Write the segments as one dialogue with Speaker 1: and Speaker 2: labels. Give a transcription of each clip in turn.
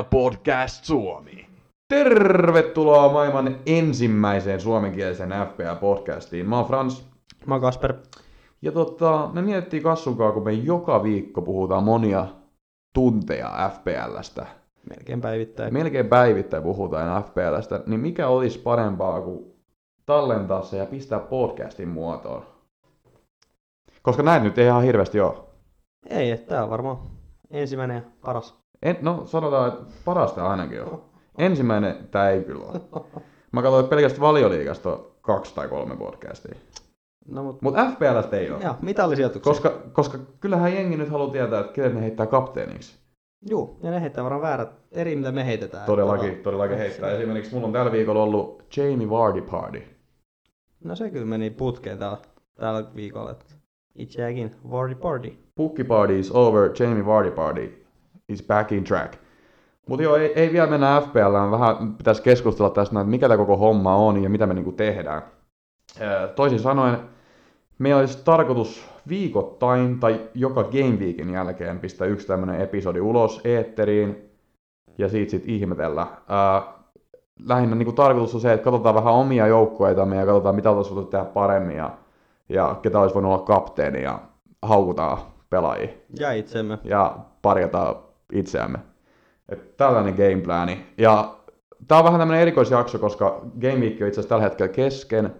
Speaker 1: FPL Podcast Suomi. Tervetuloa maailman ensimmäiseen suomenkielisen FPL podcastiin. Mä oon Frans.
Speaker 2: Mä oon Kasper.
Speaker 1: Ja tota, me mietittiin Kassunkaan, kun me joka viikko puhutaan monia tunteja FPLstä.
Speaker 2: Melkein päivittäin.
Speaker 1: Melkein päivittäin puhutaan FPLstä, niin mikä olisi parempaa kuin tallentaa se ja pistää podcastin muotoon? Koska näin nyt ei ihan hirveästi ole.
Speaker 2: Ei, että tää on varmaan ensimmäinen ja paras.
Speaker 1: En, no sanotaan, että parasta ainakin on. Ensimmäinen tämä ei kyllä ole. Mä katsoin pelkästään valioliigasta kaksi tai kolme podcastia.
Speaker 2: No mut,
Speaker 1: Mutta FPLstä ei ole.
Speaker 2: joo, mitallisijoituksia.
Speaker 1: Koska, koska kyllähän jengi nyt haluaa tietää, että kenet ne heittää kapteeniksi.
Speaker 2: Juu, ja ne heittää varmaan väärät eri, mitä me heitetään.
Speaker 1: Todellakin,
Speaker 2: Tota,
Speaker 1: todellakin heittää. Esimerkiksi mulla on tällä viikolla ollut Jamie Vardy Party.
Speaker 2: No se kyllä meni putkeen täällä, tällä viikolla. että Itseäkin, Wardy Party.
Speaker 1: Pukki Party is over, Jamie Vardy Party is back in track. Mutta joo, ei, ei vielä mennä FPLään. Vähän pitäisi keskustella tästä, että mikä tämä koko homma on ja mitä me niinku tehdään. Ää, Toisin sanoen, meillä olisi tarkoitus viikoittain tai joka Game Weekin jälkeen pistää yksi tämmöinen episodi ulos eetteriin ja siitä sitten ihmetellä. Ää, lähinnä niinku tarkoitus on se, että katsotaan vähän omia joukkueitamme ja katsotaan mitä oltaisiin voitu tehdä paremmin ja, ja ketä olisi voinut olla kapteeni ja haukutaan pelaajia
Speaker 2: Ja itsemme.
Speaker 1: ja parjataan itseämme. Et tällainen gameplani. Ja tää on vähän tämmönen erikoisjakso, koska Game Week on itse asiassa tällä hetkellä kesken.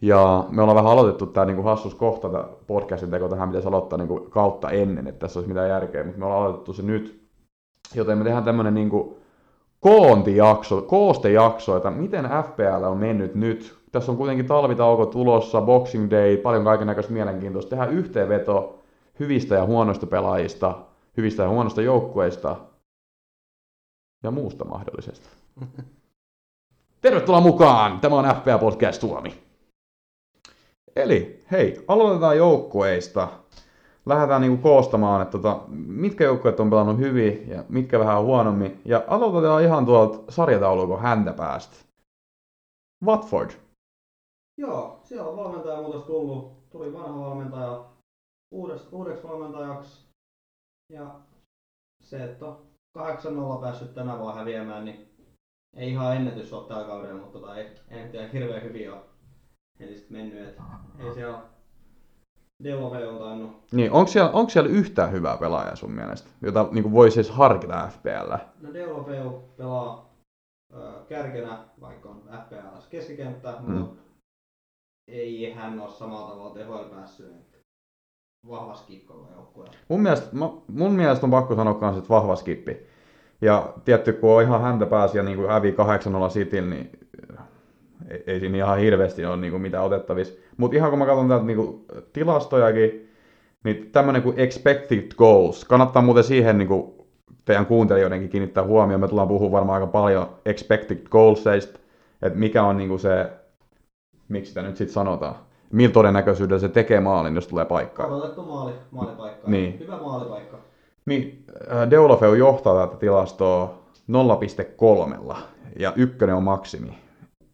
Speaker 1: Ja me ollaan vähän aloitettu tää niinku hassus kohta tää podcastin teko, tähän pitäisi aloittaa niinku kautta ennen, että tässä olisi mitään järkeä, mutta me ollaan aloitettu se nyt. Joten me tehdään tämmönen niinku koontijakso, koostejakso, että miten FPL on mennyt nyt. Tässä on kuitenkin talvitauko tulossa, Boxing Day, paljon kaiken näköistä mielenkiintoista. Tehdään yhteenveto hyvistä ja huonoista pelaajista, hyvistä ja huonoista joukkueista ja muusta mahdollisesta. Tervetuloa mukaan! Tämä on FPA Podcast Suomi. Eli hei, aloitetaan joukkueista. Lähdetään niinku koostamaan, että tota, mitkä joukkueet on pelannut hyvin ja mitkä vähän huonommin. Ja aloitetaan ihan tuolta sarjataulukon häntä päästä. Watford.
Speaker 2: Joo, siellä on valmentaja muutos tullut. Tuli vanha valmentaja uudeksi, uudeksi valmentajaksi. Ja se, että on 8-0 päässyt tänä vuonna häviämään, niin ei ihan ennätys ole tällä kaudella, mutta tota, ei, ei tiedä hirveän hyvin ole ensin mennyt. Et ei siellä Delove on tainnut.
Speaker 1: Niin, onko siellä, onko siellä yhtään hyvää pelaajaa sun mielestä, jota niin voisi edes harkita FPL?
Speaker 2: No Delove pelaa ö, kärkenä, vaikka on FPLs keskikenttä,
Speaker 1: Mm.
Speaker 2: mutta ei hän ole samalla tavalla tehoilla päässyt. Vahva joukkueella.
Speaker 1: Mun mielestä, mun mielestä on pakko sanoa kans, että vahva skippi. Ja tietty, kun on ihan häntä pääsi ja niin kuin hävii 8-0 Cityn, niin ei, ei siinä ihan hirveästi ole niin kuin mitään otettavissa. Mutta ihan kun mä katson täältä niin kuin tilastojakin, niin tämmöinen kuin expected goals. Kannattaa muuten siihen niin kuin teidän kuuntelijoidenkin kiinnittää huomioon. Me tullaan puhumaan varmaan aika paljon expected goalsista, että mikä on niin kuin se, miksi sitä nyt sitten sanotaan, millä todennäköisyydellä se tekee maalin, jos tulee paikkaan.
Speaker 2: Odotettu maali, maalipaikka.
Speaker 1: Niin.
Speaker 2: Hyvä maalipaikka.
Speaker 1: Niin, äh, Deulofeu johtaa tätä tilastoa 0,3 ja ykkönen on maksimi.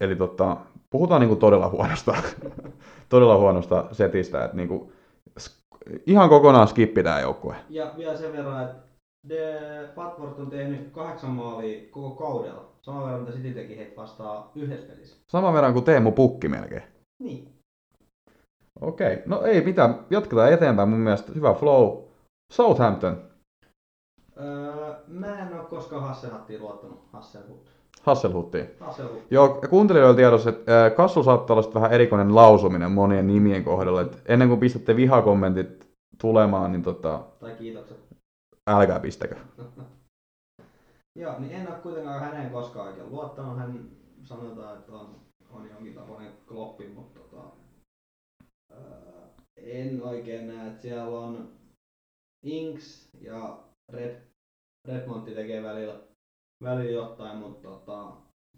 Speaker 1: Eli tota, puhutaan niinku todella huonosta, todella huonosta setistä, että niinku, ihan kokonaan skippi tää joukkue.
Speaker 2: Ja vielä sen verran, että De Watford on tehnyt kahdeksan maalia koko kaudella. Saman verran mitä City teki heitä vastaan yhdessä pelissä.
Speaker 1: Saman verran kuin Teemu Pukki melkein.
Speaker 2: Niin.
Speaker 1: Okei, no ei mitään, jatketaan eteenpäin mun mielestä, hyvä flow. Southampton,
Speaker 2: Öö, mä en ole koskaan Hasselhattiin luottanut. Hasselhut.
Speaker 1: Hasselhuttiin.
Speaker 2: Hasselhut.
Speaker 1: Joo, kuuntelijoilla tiedossa, että äh, Kassu saattaa olla vähän erikoinen lausuminen monien nimien kohdalla. Et ennen kuin pistätte vihakommentit tulemaan, niin tota,
Speaker 2: Tai kiitokset.
Speaker 1: älkää pistäkö.
Speaker 2: Joo, niin en ole kuitenkaan häneen koskaan oikein luottanut. Hän sanotaan, että on, on jonkin tapainen kloppi, mutta tota, öö, en oikein näe, että siellä on Inks ja Red, Redmontti tekee välillä, välillä jotain, mutta tota,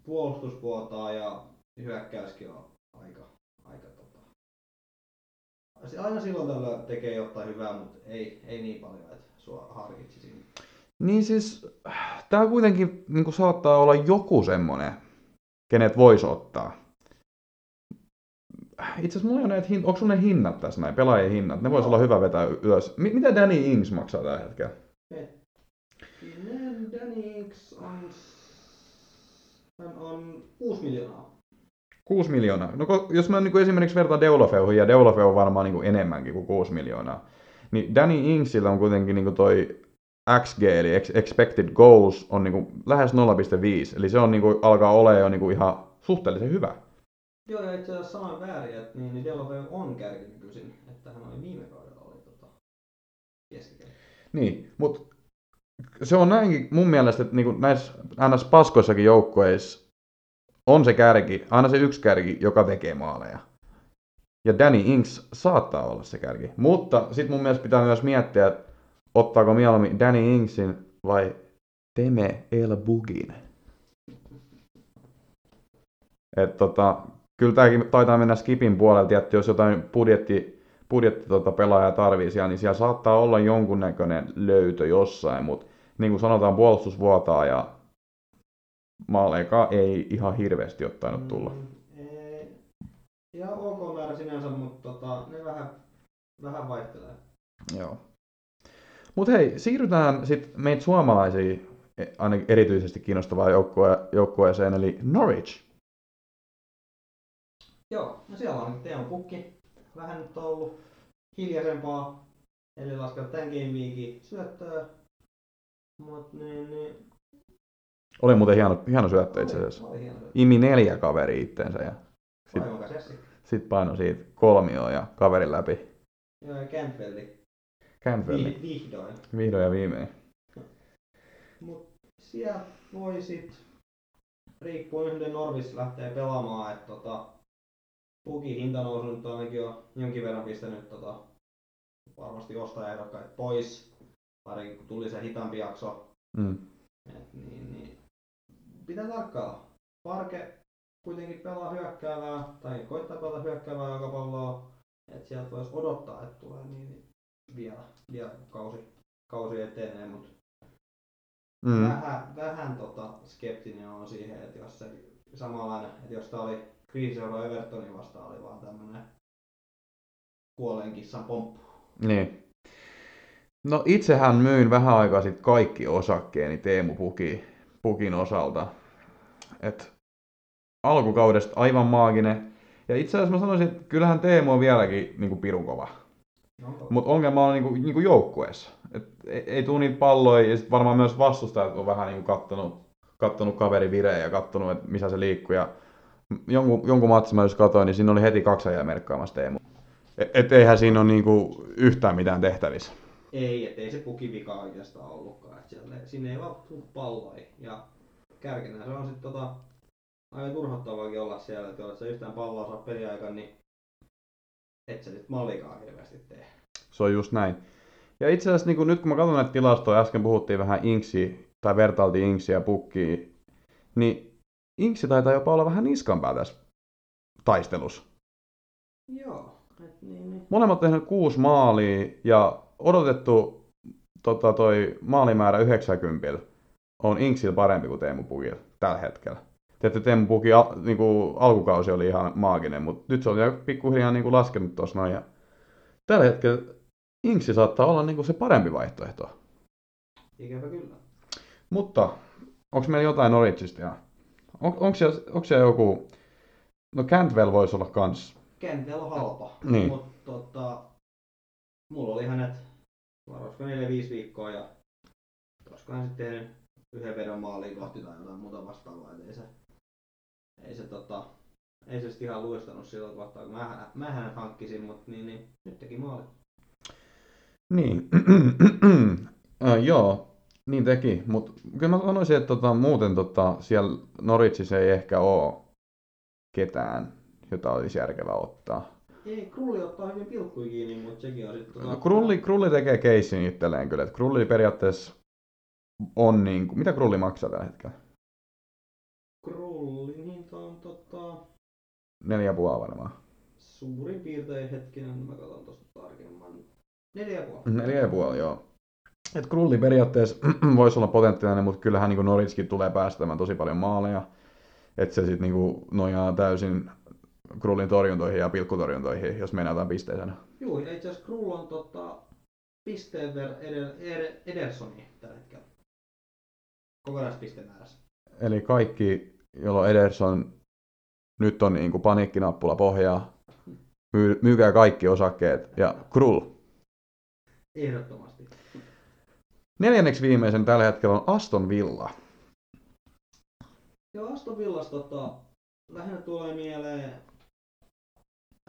Speaker 2: puolustus vuotaa ja hyökkäyskin on aika, aika tota, aina silloin tällä tekee jotain hyvää, mutta ei, ei niin paljon, että sua harkitsisin.
Speaker 1: Niin siis, tää kuitenkin niin saattaa olla joku semmonen, kenet voisi ottaa. Itse asiassa mulla ei ole näitä. Onko sulla ne hinnat tässä näin, pelaajien hinnat? Ne vois olla hyvä vetää ylös. Mi- mitä Danny Ings maksaa tällä hetkellä?
Speaker 2: Danny Inks on, hän on 6 miljoonaa.
Speaker 1: 6 miljoonaa. No jos mä niin esimerkiksi vertaan Deulofeuhun, ja Deulofeu on varmaan niin kuin enemmänkin kuin 6 miljoonaa, niin Danny Inksillä on kuitenkin niin kuin toi XG, eli expected goals, on niin kuin lähes 0,5, eli se on niin kuin, alkaa olla jo niin kuin ihan suhteellisen hyvä.
Speaker 2: Joo, ja itse asiassa sanoin väärin, että niin, niin Deulofeu on kärki nykyisin, että hän oli viime kaudella oli tota, keskikärki.
Speaker 1: Niin, mutta se on näinkin mun mielestä, että niin näissä ns. paskoissakin joukkueissa on se kärki, aina se yksi kärki, joka tekee maaleja. Ja Danny Inks saattaa olla se kärki. Mutta sitten mun mielestä pitää myös miettiä, että ottaako mieluummin Danny Inksin vai Teme El Bugin. Et tota, kyllä tämäkin taitaa mennä skipin puolelta, että jos jotain budjetti, budjetti tota pelaajaa tarvii siellä, niin siellä saattaa olla jonkunnäköinen löytö jossain, mutta niin kuin sanotaan, puolustus vuotaa ja maaleika ei ihan hirveästi ole tainnut tulla.
Speaker 2: Mm, ei, ihan ok määrä sinänsä, mutta tota, ne vähän, vähän vaihtelee.
Speaker 1: Joo. Mutta hei, siirrytään sitten meitä suomalaisiin e, ainakin erityisesti kiinnostavaan joukkue, joukkueeseen, eli Norwich.
Speaker 2: Joo, no siellä on Teemu Pukki. Vähän nyt on ollut hiljaisempaa. Eli laskenut tämän game weekin syöttöä. Mut niin, niin.
Speaker 1: Oli muuten hieno, hieno syöttö itse asiassa. Imi neljä kaveri itteensä ja sit,
Speaker 2: Vaimonkas Jessi.
Speaker 1: sit paino siitä kolmioon ja kaverin läpi.
Speaker 2: Joo, ja Campbelli.
Speaker 1: Campbell,
Speaker 2: Vi- vihdoin.
Speaker 1: vihdoin ja viimein.
Speaker 2: Mut siellä voi sit, riippuen miten Norvis lähtee pelaamaan, että tota, Pukin hintanousu nyt on ainakin jo jonkin verran pistänyt tota, varmasti ostajaehdokkaita pois. Pari kun tuli se hitaampi jakso,
Speaker 1: Mm.
Speaker 2: et niin, niin, pitää tarkkailla. Parke kuitenkin pelaa hyökkäävää, tai koittaa pelata hyökkäävää jalkapalloa, että sieltä voisi odottaa, että tulee niin, niin vielä, vielä kausi, kausi etenee, mutta
Speaker 1: Mm.
Speaker 2: vähän, vähän tota skeptinen on siihen, että jos se samanlainen, että jos tää oli kriisiseura Evertonin vastaan oli vaan tämmönen kuolleen kissan pomppu.
Speaker 1: Niin. No itsehän myin vähän aikaa sitten kaikki osakkeeni Teemu Puki, Pukin osalta. Et alkukaudesta aivan maaginen. Ja itse asiassa mä sanoisin, että kyllähän Teemu on vieläkin niinku pirun kova.
Speaker 2: Onko?
Speaker 1: Mutta ongelma on niinku, niinku joukkueessa. Et ei, ei tule niitä palloja ja sit varmaan myös vastustajat on vähän niinku kattonut, kattonut kaveri vireen ja kattonut, että missä se liikkuu. Ja jonkun, jonkun matsin mä jos katsoin, niin siinä oli heti kaksi ajaa merkkaamassa Teemu. Et, eihän siinä ole niinku yhtään mitään tehtävissä.
Speaker 2: Ei, ettei se puki vika oikeastaan ollutkaan. Et siellä, sinne ei vaan tuu palloja. Ja kärkenä se on sitten tota, aika turhauttavaakin olla siellä, että jos sä yhtään palloa saa peliaikaan, niin et sä nyt mallikaan hirveästi tee.
Speaker 1: Se on just näin. Ja itse asiassa niin nyt kun mä katson näitä tilastoja, äsken puhuttiin vähän Inksi, tai vertailtiin Inksiä ja Pukkia, niin Inksi taitaa jopa olla vähän niskan päällä tässä taistelussa.
Speaker 2: Joo, et niin, niin.
Speaker 1: Molemmat tehnyt kuusi maalia ja odotettu tota, toi maalimäärä 90 on Inksil parempi kuin Teemu Pukilla tällä hetkellä. Tietysti Teemu Pukin al, niinku, alkukausi oli ihan maaginen, mutta nyt se on jo pikkuhiljaa niinku, laskenut tuossa noin. Ja tällä hetkellä Inksi saattaa olla niinku, se parempi vaihtoehto.
Speaker 2: Ikävä kyllä.
Speaker 1: Mutta onko meillä jotain Norwichista? Ja... On, onko, siellä, onko siellä joku... No Cantwell voisi olla kans.
Speaker 2: Kentällä on halpa.
Speaker 1: Niin.
Speaker 2: Mutta tota, mulla oli hänet varoisiko 4-5 viikkoa ja olisiko hän sitten tehnyt yhden vedon maaliin kohti tai jotain muuta vastaavaa. Et ei se, ei se, tota, ei se ihan luistanut silloin kohtaa, kun mä, mä hänet hankkisin, mutta niin, niin, nyt teki maali.
Speaker 1: Niin. äh, joo, niin teki. Mutta kyllä mä sanoisin, että tota, muuten tota, siellä Norwichissa ei ehkä ole ketään, jota olisi järkevää ottaa.
Speaker 2: Ei, Krulli ottaa hyvin pilkkuja kiinni, mutta sekin on sitten... Tota,
Speaker 1: Krulli, Krulli tekee keissin itselleen kyllä. että Krulli periaatteessa on niin kuin, mitä Krulli maksaa tällä hetkellä?
Speaker 2: Krullin hinta on tota,
Speaker 1: Neljä puoli varmaan.
Speaker 2: suurin piirtein hetkinen, mä katson tosta tarkemman. Neljä puoli.
Speaker 1: Neljä puoli, joo. Et Krulli periaatteessa voisi olla potentiaalinen, mutta kyllähän niin Noritskin tulee päästämään tosi paljon maaleja. Että se sitten niin nojaa täysin Krullin torjuntoihin ja pilkkutorjuntoihin, jos mennään jotain pisteisenä.
Speaker 2: Joo, ja itse asiassa Krull on tota, pisteen ver edel, ed, Edersoni tällä hetkellä. kokonaispistemäärässä.
Speaker 1: Eli kaikki, jolloin Ederson nyt on niin kuin paniikkinappula pohjaa, myy, myykää kaikki osakkeet ja Krull.
Speaker 2: Ehdottomasti.
Speaker 1: Neljänneksi viimeisen tällä hetkellä on Aston Villa.
Speaker 2: Joo, Aston Villas tota, lähinnä tulee mieleen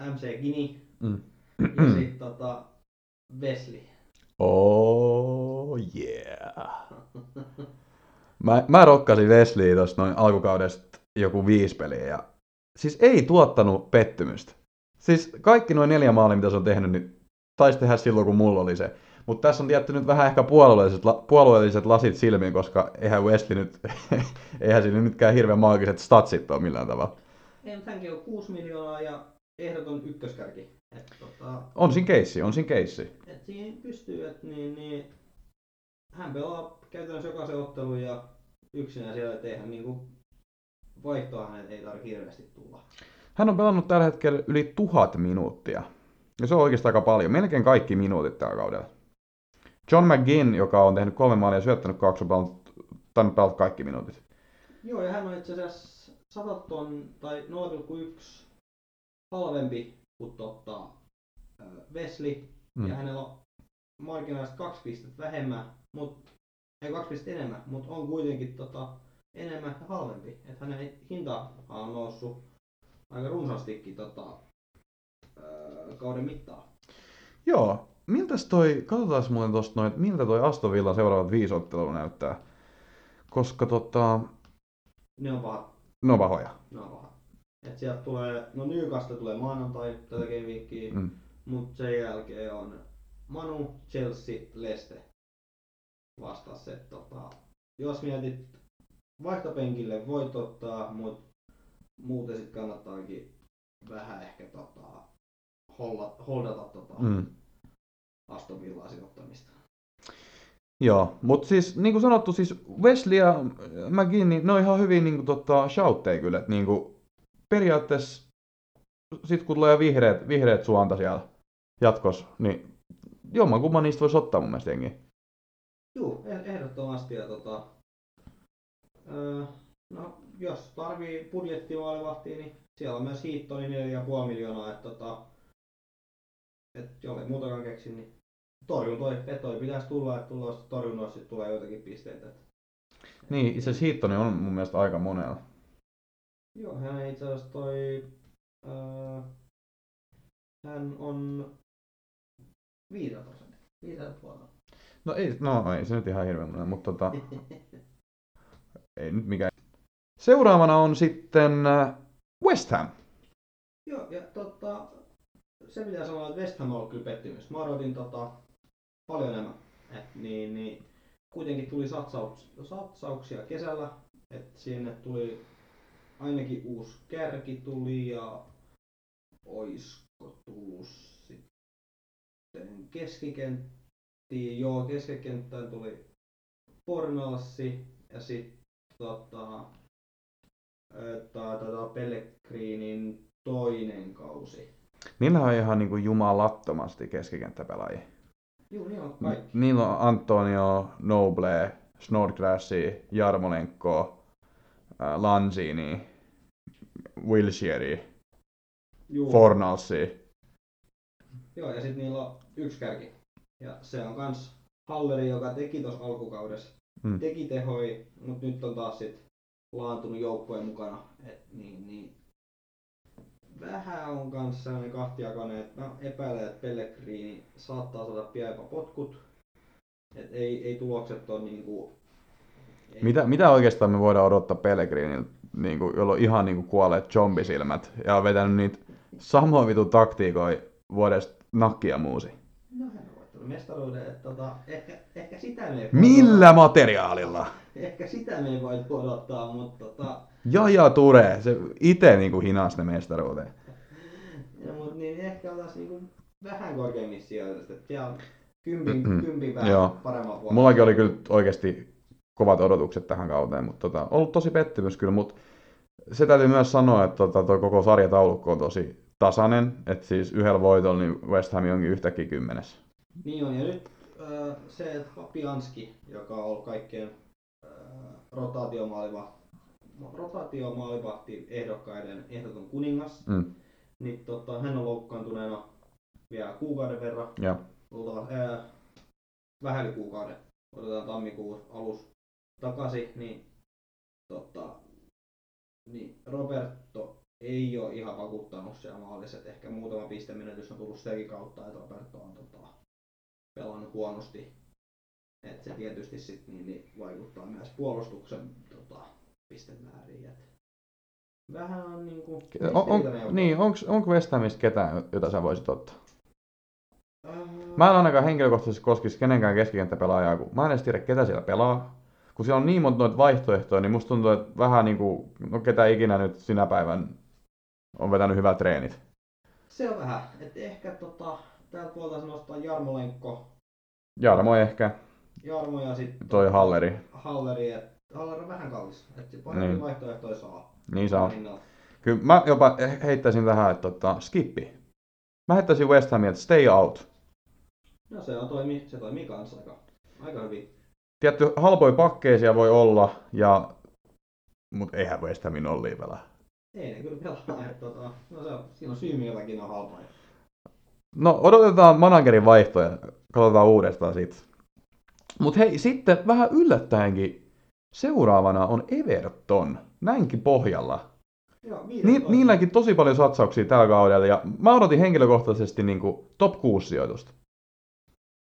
Speaker 2: MC Gini
Speaker 1: Mm.
Speaker 2: ja sitten tota, Wesley.
Speaker 1: Oh yeah. Mä, mä rokkasin Wesley tuossa noin alkukaudesta joku viisi peliä ja siis ei tuottanut pettymystä. Siis kaikki noin neljä maalia, mitä se on tehnyt, niin taisi tehdä silloin, kun mulla oli se. Mutta tässä on tietty nyt vähän ehkä puolueelliset, puolueelliset lasit silmiin, koska eihän Wesley nyt, eihän sillä nytkään hirveän maagiset statsit ole millään tavalla.
Speaker 2: Ei, hänkin on 6 miljoonaa ja ehdoton ykköskärki. Et, tota,
Speaker 1: On siinä keissi, on siinä keissi.
Speaker 2: et siinä pystyy, että niin, niin, hän pelaa käytännössä jokaisen ottelun ja yksinään siellä tehdä niin kuin vaihtoa hänet ei tarvitse hirveästi tulla.
Speaker 1: Hän on pelannut tällä hetkellä yli tuhat minuuttia. Ja se on oikeastaan aika paljon. Melkein kaikki minuutit tällä kaudella. John McGinn, joka on tehnyt kolme maalia ja syöttänyt kaksi, on tainnut pelata kaikki minuutit.
Speaker 2: Joo, ja hän on itse asiassa 100 ton tai 0,1 halvempi kuin tota, Wesley. Mm. Ja hänellä on marginaalista kaksi pistettä vähemmän, mut, ei kaksi pistettä enemmän, mutta on kuitenkin tota, enemmän ja halvempi. Et hänen hinta on noussut aika runsaastikin tota, kauden mittaan.
Speaker 1: Joo. Miltäs toi, katsotaan muuten tosta noin, että miltä toi Aston Villa seuraavat viisi ottelua näyttää. Koska tota,
Speaker 2: Ne on pahat.
Speaker 1: ne on pahoja.
Speaker 2: Ne on pahat. Et sieltä tulee, no Newcastle tulee maanantai tätä weekia,
Speaker 1: Mm.
Speaker 2: Mutta sen jälkeen on Manu, Chelsea, Leste vastas. Et, tota, jos mietit vaihtopenkille voit ottaa, mutta muuten sitten kannattaakin vähän ehkä tota, holla, holdata tota
Speaker 1: Mm.
Speaker 2: Aston Villaa sijoittamista.
Speaker 1: Joo, mutta siis niin kuin sanottu, siis Wesley ja McGinn, niin ne on ihan hyvin niin kuin, tota, shoutteja kyllä. että Niin kuin, periaatteessa sit kun tulee vihreät, vihreät suonta siellä jatkos, niin jommankumman niistä voisi ottaa mun mielestä jengi.
Speaker 2: Juu, eh- ehdottomasti. Ja, tota, öö, no, jos tarvii budjettimaalivahtia, niin siellä on myös Hiittoni 4,5 miljoonaa. Et, tota, et jollei muutakaan keksi, niin torjuntoi, vetoi pitäisi tulla, että tulla torjunnoissa sit tulee joitakin pisteitä.
Speaker 1: Niin, itse asiassa Hittoni on mun mielestä aika monella.
Speaker 2: Joo, hän itse asiassa toi, öö, hän on 5 prosenttia, 5 puolella.
Speaker 1: No ei, no, ei se nyt ihan hirveän monen, mutta tota, ei nyt mikään. Seuraavana on sitten äh, West Ham.
Speaker 2: Joo, ja tota, se pitää sanoa, että West Ham on ollut kyllä pettymys. Mä odotin tota, paljon enemmän. Et, niin, niin, kuitenkin tuli satsauks, satsauksia kesällä, että sinne tuli ainakin uusi kärki tuli ja oisko tullut sitten keskikenttiin, joo keskikenttään tuli Pornalsi ja sitten tota, tota, Pellegrinin toinen kausi.
Speaker 1: Niillä on ihan niin kuin jumalattomasti keskikenttäpelaajia.
Speaker 2: Juu, niin on kaikki.
Speaker 1: Niillä on Antonio, Noble, Snodgrassi, Jarmolenko, äh, Lanzini, Wilshere. Fornalsi.
Speaker 2: Joo, ja sitten niillä on yksi kärki. Ja se on kans Halleri, joka teki tuossa alkukaudessa.
Speaker 1: Mm.
Speaker 2: Teki tehoi, mutta nyt on taas sit laantunut joukkueen mukana. Et niin, niin. Vähän on kans sellainen kahtiakainen, että mä epäilen, että Pellegrini saattaa saada pian jopa potkut. Et ei, ei tulokset on niinku... Ei,
Speaker 1: Mitä, mitä oikeastaan me voidaan odottaa Pellegriniltä, niin kuin, jolla on ihan niin kuin kuolleet zombisilmät ja on vetänyt niitä samoin vitun taktiikoja vuodesta nakkia muusi.
Speaker 2: No hän on mestaruuden, että tota, ehkä, ehkä sitä me
Speaker 1: Millä materiaalilla?
Speaker 2: Ehkä sitä me ei voi odottaa, mutta tota,
Speaker 1: Jaja Ture, se itse niin kuin hinas ne mestaruuteen.
Speaker 2: ja, mut niin ehkä oltaisiin niinku vähän korkeammissa sijoitusta, että siellä on kympin,
Speaker 1: Mm-mm.
Speaker 2: kympin vähän
Speaker 1: Joo.
Speaker 2: paremman puolella.
Speaker 1: Mullakin oli kyllä oikeasti kovat odotukset tähän kauteen, mutta tota, ollut tosi pettymys kyllä, mutta se täytyy myös sanoa, että tota, toi koko sarjataulukko on tosi tasainen, että siis yhdellä voitolla niin West Ham onkin yhtäkkiä kymmenes.
Speaker 2: Niin on, ja nyt äh, se, Fabianski, joka on ollut kaikkien rotaatiomaalivahti, rotaatiomaalivahti ehdokkaiden ehdoton kuningas.
Speaker 1: Mm.
Speaker 2: Niin tota, hän on loukkaantuneena vielä kuukauden verran.
Speaker 1: Ja.
Speaker 2: Luultavasti, ää, vähän yli kuukauden. Otetaan tammikuun alus takaisin, niin, tota, niin Roberto ei ole ihan vakuuttanut siellä maalissa. Ehkä muutama pistemenetys on tullut sitäkin kautta, että Roberto on tota, pelannut huonosti. Et se tietysti sit, niin, niin, vaikuttaa myös puolustuksen tota, pistemääriin. Et vähän on niinku
Speaker 1: On, on,
Speaker 2: ristiriitainen
Speaker 1: niin, onko, onko West Hamista ketään, jota sä voisit ottaa?
Speaker 2: Ää,
Speaker 1: Mä en ainakaan henkilökohtaisesti koskisi kenenkään keskikenttäpelaajaa, kun mä en edes tiedä, ketä siellä pelaa. Kun siellä on niin monta noita vaihtoehtoja, niin musta tuntuu, että vähän niin kuin, no ketä ikinä nyt sinä päivän on vetänyt hyvät treenit.
Speaker 2: Se on vähän. Et ehkä tota, täältä voitaisiin nostaa Jarmo Lenkko,
Speaker 1: Jarmo ehkä,
Speaker 2: Jarmo ja sitten
Speaker 1: toi Halleri.
Speaker 2: Halleri. Et Haller on vähän kallis. Et se parempi
Speaker 1: Niin.
Speaker 2: vaihtoehtoja saa.
Speaker 1: Niin saa. Kyllä mä jopa heittäisin tähän, että tota, skippi. Mä heittäisin West Hamia, että stay out.
Speaker 2: No se, on toimi, se toimii kanssa aika, aika hyvin.
Speaker 1: Tietty, halpoja pakkeja siellä voi olla, ja... Mut eihän West Hamin olliin pelaa.
Speaker 2: Ei ne kyllä pelaa. Et, tota, no se on, siinä on syy, minkä takia ne on halpoja.
Speaker 1: No odotetaan managerin vaihtoja, katsotaan uudestaan sit. Mut hei, sitten vähän yllättäenkin seuraavana on Everton, näinkin pohjalla.
Speaker 2: Joo,
Speaker 1: Ni,
Speaker 2: viidestoista.
Speaker 1: niilläkin tosi paljon satsauksia tällä kaudella, ja mä odotin henkilökohtaisesti niinku top 6 sijoitusta.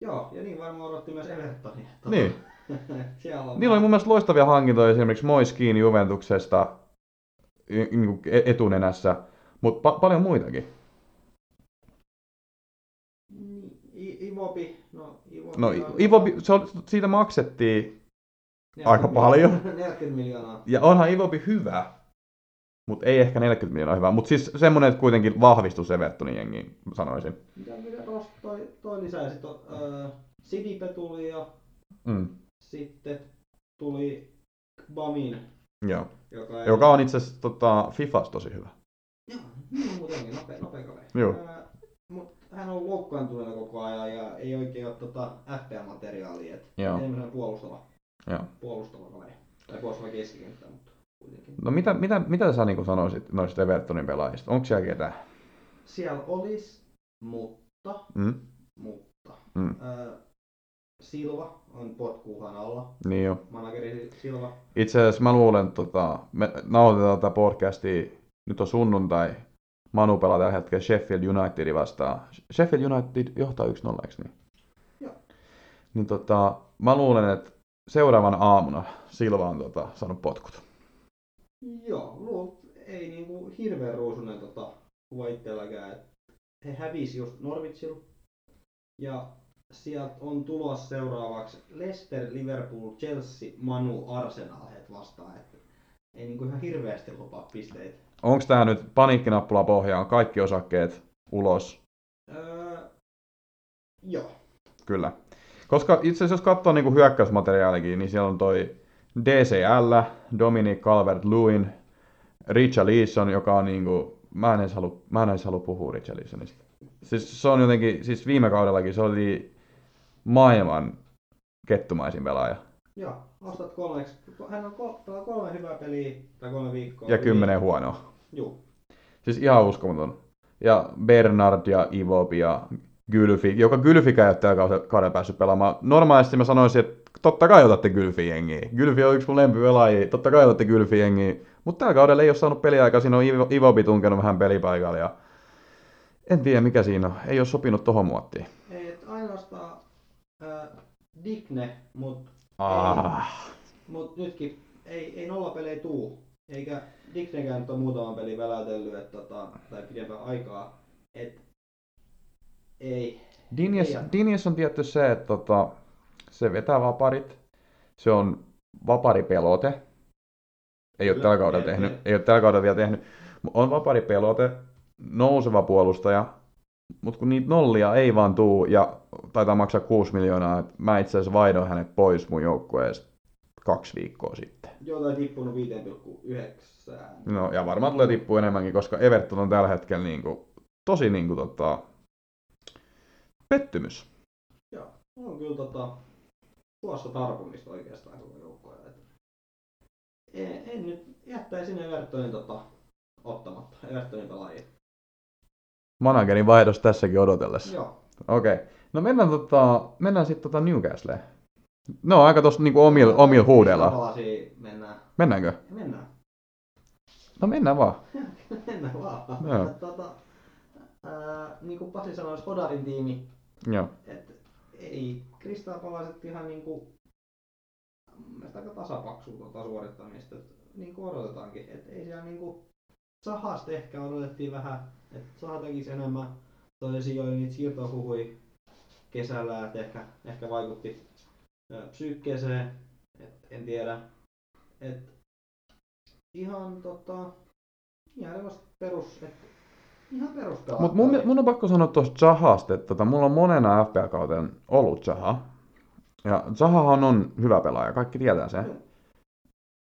Speaker 2: Joo, ja niin varmaan odotti myös Evertonia.
Speaker 1: Niin.
Speaker 2: Siellä on
Speaker 1: Niillä oli mun mielestä loistavia hankintoja esimerkiksi Moiskin Juventuksesta niinku e- etunenässä, mutta pa- paljon muitakin.
Speaker 2: No Ivopi, on-
Speaker 1: I- Ivobi, se oli, siitä maksettiin,
Speaker 2: 40
Speaker 1: aika paljon.
Speaker 2: miljoonaa- 40 miljoonaa.
Speaker 1: ja onhan Ivobi hyvä, mutta ei ehkä 40 miljoonaa hyvä, mutta siis semmoinen, että kuitenkin vahvistus Evertonin jengiin, sanoisin.
Speaker 2: Mitä, mitä Ross toi, toi lisää? Sitten äh, Sidipe tuli ja
Speaker 1: Mm.
Speaker 2: sitten tuli Bamin,
Speaker 1: Joo.
Speaker 2: joka ei...
Speaker 1: Joka on itse asiassa tota, Fifas tosi hyvä.
Speaker 2: Joo, niin muutenkin nopea, nopea kaveri.
Speaker 1: Joo.
Speaker 2: Äh, mut hän on loukkaantuneena koko ajan ja ei oikein ole tota FPL-materiaalia.
Speaker 1: Joo.
Speaker 2: enemmän puolustava,
Speaker 1: Joo.
Speaker 2: puolustava kaveri. Tai puolustava keskikenttä, mutta kuitenkin.
Speaker 1: No mitä, mitä, mitä sä niin sanoisit noista Evertonin pelaajista? Onko siellä ketään?
Speaker 2: Siellä olisi, mutta,
Speaker 1: Mm?
Speaker 2: mutta,
Speaker 1: Mm.
Speaker 2: äh, Silva on potkuuhan alla.
Speaker 1: Niin jo.
Speaker 2: Manageri Silva.
Speaker 1: Itse asiassa mä luulen, että tota, me nauhoitetaan tätä podcastia, nyt on sunnuntai, Manu pelaa tällä hetkellä Sheffield Unitedin vastaan. Sheffield United johtaa 1-0, eikö niin?
Speaker 2: Joo.
Speaker 1: Niin tota, mä luulen, että seuraavana aamuna Silva on tota, saanut potkut.
Speaker 2: Joo, luul, ei niinku hirveän ruusunen tota, kuva itselläkään. He hävisi just Norwichilla. Ja sieltä on tulos seuraavaksi Leicester, Liverpool, Chelsea, Manu, Arsenal heitä vastaan. Et ei niinku ihan hirveästi lupaa pisteitä.
Speaker 1: Onko tää nyt paniikkinappula pohjaan, kaikki osakkeet ulos?
Speaker 2: Öö, joo.
Speaker 1: Kyllä. Koska itse asiassa jos katsoo niinku hyökkäysmateriaalikin, niin siellä on toi DCL, Dominic Calvert-Lewin, Richard Leeson, joka on niinku, mä en edes halua, mä en edes halua puhua Richard Leesonista. Siis se on jotenkin, siis viime kaudellakin se oli maailman kettumaisin pelaaja.
Speaker 2: Joo, ostat kolmeksi. Hän on kol- kolme hyvää peliä tai kolme viikkoa.
Speaker 1: Ja kymmenen huonoa.
Speaker 2: Joo.
Speaker 1: Siis ihan uskomaton. Ja Bernard ja Ivobi ja Gylfi, joka Gylfikään ei ole tällä kaudella- päässyt pelaamaan. Normaalisti mä sanoisin, että totta kai otatte Gylfi jengiä. Gylfi on yksi mun lempipelaajia, totta kai otatte Gylfi jengiä. Mutta tällä kaudella ei ole saanut peliaikaa, siinä on Ivo- Ivobi tunkenut vähän pelipaikalla ja en tiedä mikä siinä on, ei ole sopinut tohon muottiin.
Speaker 2: Ei, ainoastaan äh, Digne, mut,
Speaker 1: Ah.
Speaker 2: mut nytkin ei, ei nollapelejä tuu. Eikä Dignekään nyt ole muutaman pelin väläytellyt, et, tota, tai pidempään aikaa. Et, ei.
Speaker 1: Dinjes,
Speaker 2: Ei.
Speaker 1: Dinjes on tietty se, että tota, se vetää vaparit, se on vaparipelote, ei ole tällä kaudella tehnyt,
Speaker 2: ei.
Speaker 1: ole tällä kaudella vielä tehnyt, on vaparipelote, nouseva puolustaja, mutta kun niitä nollia ei vaan tuu ja taitaa maksaa 6 miljoonaa, että mä itse asiassa vaihdoin hänet pois mun joukkueesta kaksi viikkoa sitten.
Speaker 2: Joo, tai tippunut 5,9.
Speaker 1: No ja varmaan tulee tippua enemmänkin, koska Everton on tällä hetkellä niinku, tosi niinku, tota, pettymys.
Speaker 2: Joo, on kyllä tota, tuossa tarpumista oikeastaan koko joukkoja. En, en nyt jättäisin Evertonin tota, ottamatta, Evertonin pelaajia.
Speaker 1: Managerin vaihdos tässäkin odotellessa.
Speaker 2: Joo.
Speaker 1: Okei. Okay. No mennään, tota, mennään sitten tota Newcastleen. No aika tossa niinku omil, omil huudella.
Speaker 2: Mennään.
Speaker 1: Mennäänkö?
Speaker 2: Mennään.
Speaker 1: No mennään vaan.
Speaker 2: mennään vaan.
Speaker 1: Joo.
Speaker 2: Tota, ää, niin kuin Pasi sanoi, Skodarin tiimi,
Speaker 1: Joo.
Speaker 2: että ei Kristaa palaset ihan niinku mun mielestä aika tasapaksu tota suorittamista, et, niin kuin odotetaankin. Et ei siellä niinku Sahasta ehkä odotettiin vähän, että Saha tekisi enemmän. Toisin oli niitä siirtohuhui kesällä, että ehkä, ehkä vaikutti psyykkeeseen, et en tiedä. Et ihan tota, ihan perus, et, ihan perus
Speaker 1: Mut mun, mun on pakko sanoa tuosta Zahasta, että tota, mulla on monena FPL-kauteen ollut Zaha. Ja Zahahan on hyvä pelaaja, kaikki tietää sen.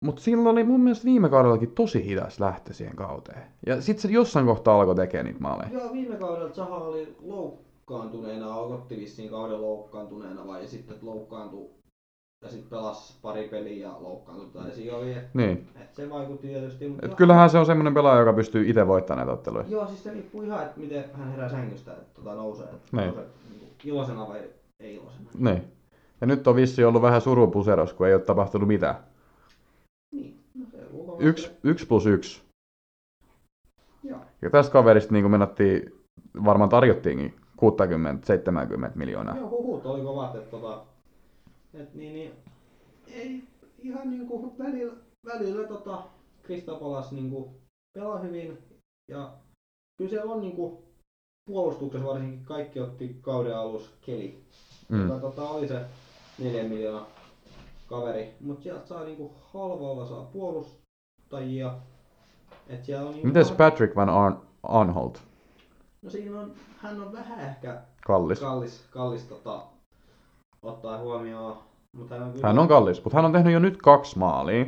Speaker 1: Mutta silloin oli mun mielestä viime kaudellakin tosi hidas lähtö siihen kauteen. Ja sitten se jossain kohtaa alkoi tekemään niitä maaleja.
Speaker 2: Joo, viime kaudella Zaha oli loukkaantuneena, aloitti vissiin kauden loukkaantuneena vai sitten loukkaantui ja sitten pelasi pari peliä ja loukkaantui. Tai siinä oli, että
Speaker 1: Niin.
Speaker 2: et se vaikutti tietysti. Mutta
Speaker 1: Et kyllähän se on semmoinen pelaaja, joka pystyy itse voittamaan näitä otteluja.
Speaker 2: Joo, siis se riippuu ihan, että miten hän herää sängystä, että tota nousee. Että
Speaker 1: Niin.
Speaker 2: nousee niin iloisena vai ei iloisena.
Speaker 1: Niin. Ja nyt on vissi ollut vähän surupuseros, kun ei ole tapahtunut mitään.
Speaker 2: Niin, no se luultavasti-
Speaker 1: Yksi, yksi plus yksi.
Speaker 2: Joo.
Speaker 1: Ja tästä kaverista niin menattiin, varmaan tarjottiinkin 60-70 miljoonaa.
Speaker 2: Joo, huhut oli kovat, että tota, et niin, niin, ei ihan niinku välillä, välillä tota, Kristapalas niinku pelaa hyvin ja kyllä siellä on niinku puolustuksessa varsinkin kaikki otti kauden alussa keli,
Speaker 1: Mm.
Speaker 2: joka tota, oli se 4 miljoonaa kaveri, mutta sieltä saa niinku halvalla saa puolustajia. Et siellä on niinku
Speaker 1: Mites Patrick Van Arn- Arnholt?
Speaker 2: No siinä on, hän on vähän ehkä
Speaker 1: Kallis.
Speaker 2: kallis, kallis tota, ottaa huomioon. Mutta hän on kyllä...
Speaker 1: Hän on kallis, mutta hän on tehnyt jo nyt kaksi maalia.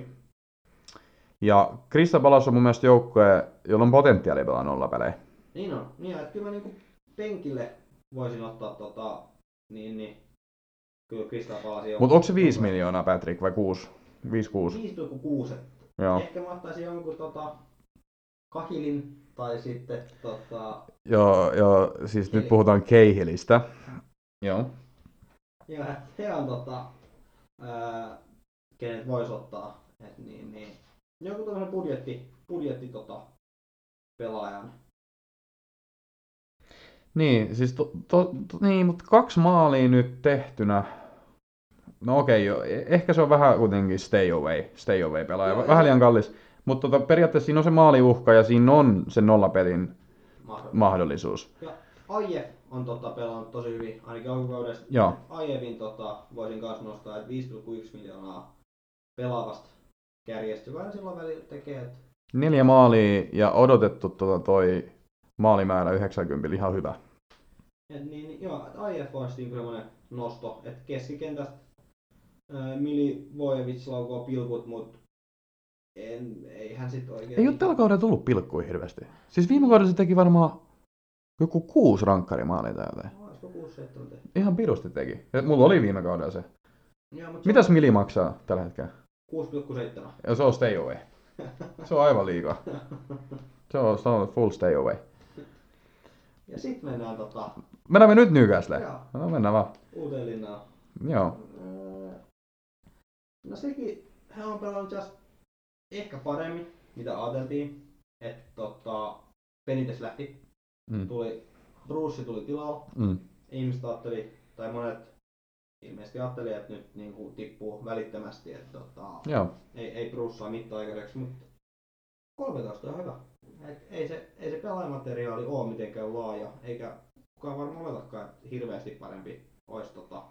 Speaker 1: Ja Krista Palas on mun mielestä joukkue, jolla on potentiaalia pelaa nollapelejä.
Speaker 2: Niin on. Niin, että kyllä mä niinku penkille voisin ottaa tota, niin, niin kyllä Krista palasi jo.
Speaker 1: Mutta onko se 5 miljoonaa Patrick vai 6? 5-6.
Speaker 2: 5,6.
Speaker 1: Joo.
Speaker 2: Ehkä mä ottaisin jonkun tota, Kahilin tai sitten tota,
Speaker 1: Joo, joo, siis nyt puhutaan Keihilistä. Joo.
Speaker 2: ja he on tota, ää, kenet vois ottaa. Et niin, niin. Joku tämmönen budjetti, budjetti tota, pelaajan.
Speaker 1: Niin, siis to, to, to, niin, mutta kaksi maalia nyt tehtynä. No okei, jo. e- ehkä se on vähän kuitenkin stay away, stay away pelaaja.
Speaker 2: Joo,
Speaker 1: Vähän
Speaker 2: ja-
Speaker 1: liian kallis. Mutta tota, periaatteessa siinä on se maaliuhka ja siinä on se nollapelin
Speaker 2: mahdollinen.
Speaker 1: mahdollisuus.
Speaker 2: Aiev on tota, pelannut tosi hyvin, ainakin alkukaudesta.
Speaker 1: Joo.
Speaker 2: Aievin tota, voisin kanssa nostaa, että 5,1 miljoonaa pelaavasta kärjestä, joka silloin välillä tekee, että
Speaker 1: Neljä maalia ja odotettu tota, toi maalimäärä 90 ihan hyvä.
Speaker 2: et niin, joo, että Aiev on sitten semmoinen nosto, että keskikentästä ää, Mili Vojevic laukoo pilkut, mutta en, ei hän sitten oikein...
Speaker 1: Ei ole tällä kaudella tullut pilkkuja hirveästi. Siis viime kaudella se teki varmaan joku kuusi rankkarimaalia tai jotain.
Speaker 2: Olisiko 6 7 tehty?
Speaker 1: Ihan pirusti teki. Ja mulla oli viime kaudella se.
Speaker 2: Joo, mutta
Speaker 1: Mitäs Mili maksaa tällä hetkellä?
Speaker 2: 6,7.
Speaker 1: Ja se on stay away. Se on aivan liikaa. Se on sanonut full stay away.
Speaker 2: Ja sitten mennään tota,
Speaker 1: Mennään me nyt Newcastleen.
Speaker 2: joo,
Speaker 1: No mennään vaan.
Speaker 2: uuteen linnaan.
Speaker 1: Joo.
Speaker 2: Öö, No sekin, he on pelannut just ehkä paremmin, mitä ajateltiin. Että tota, Penites lähti,
Speaker 1: Mm.
Speaker 2: tuli, Bruce tuli tilalla.
Speaker 1: Mm.
Speaker 2: Ihmiset ajatteli, tai monet ilmeisesti ajatteli, että nyt niin kuin, tippuu välittömästi, että tota,
Speaker 1: Joo.
Speaker 2: ei, ei Bruce saa mitta-aikaiseksi, mutta 13 on hyvä. Et ei, se, ei se pelaajamateriaali ole mitenkään laaja, eikä kukaan varmaan oletakaan, että hirveästi parempi olisi tota,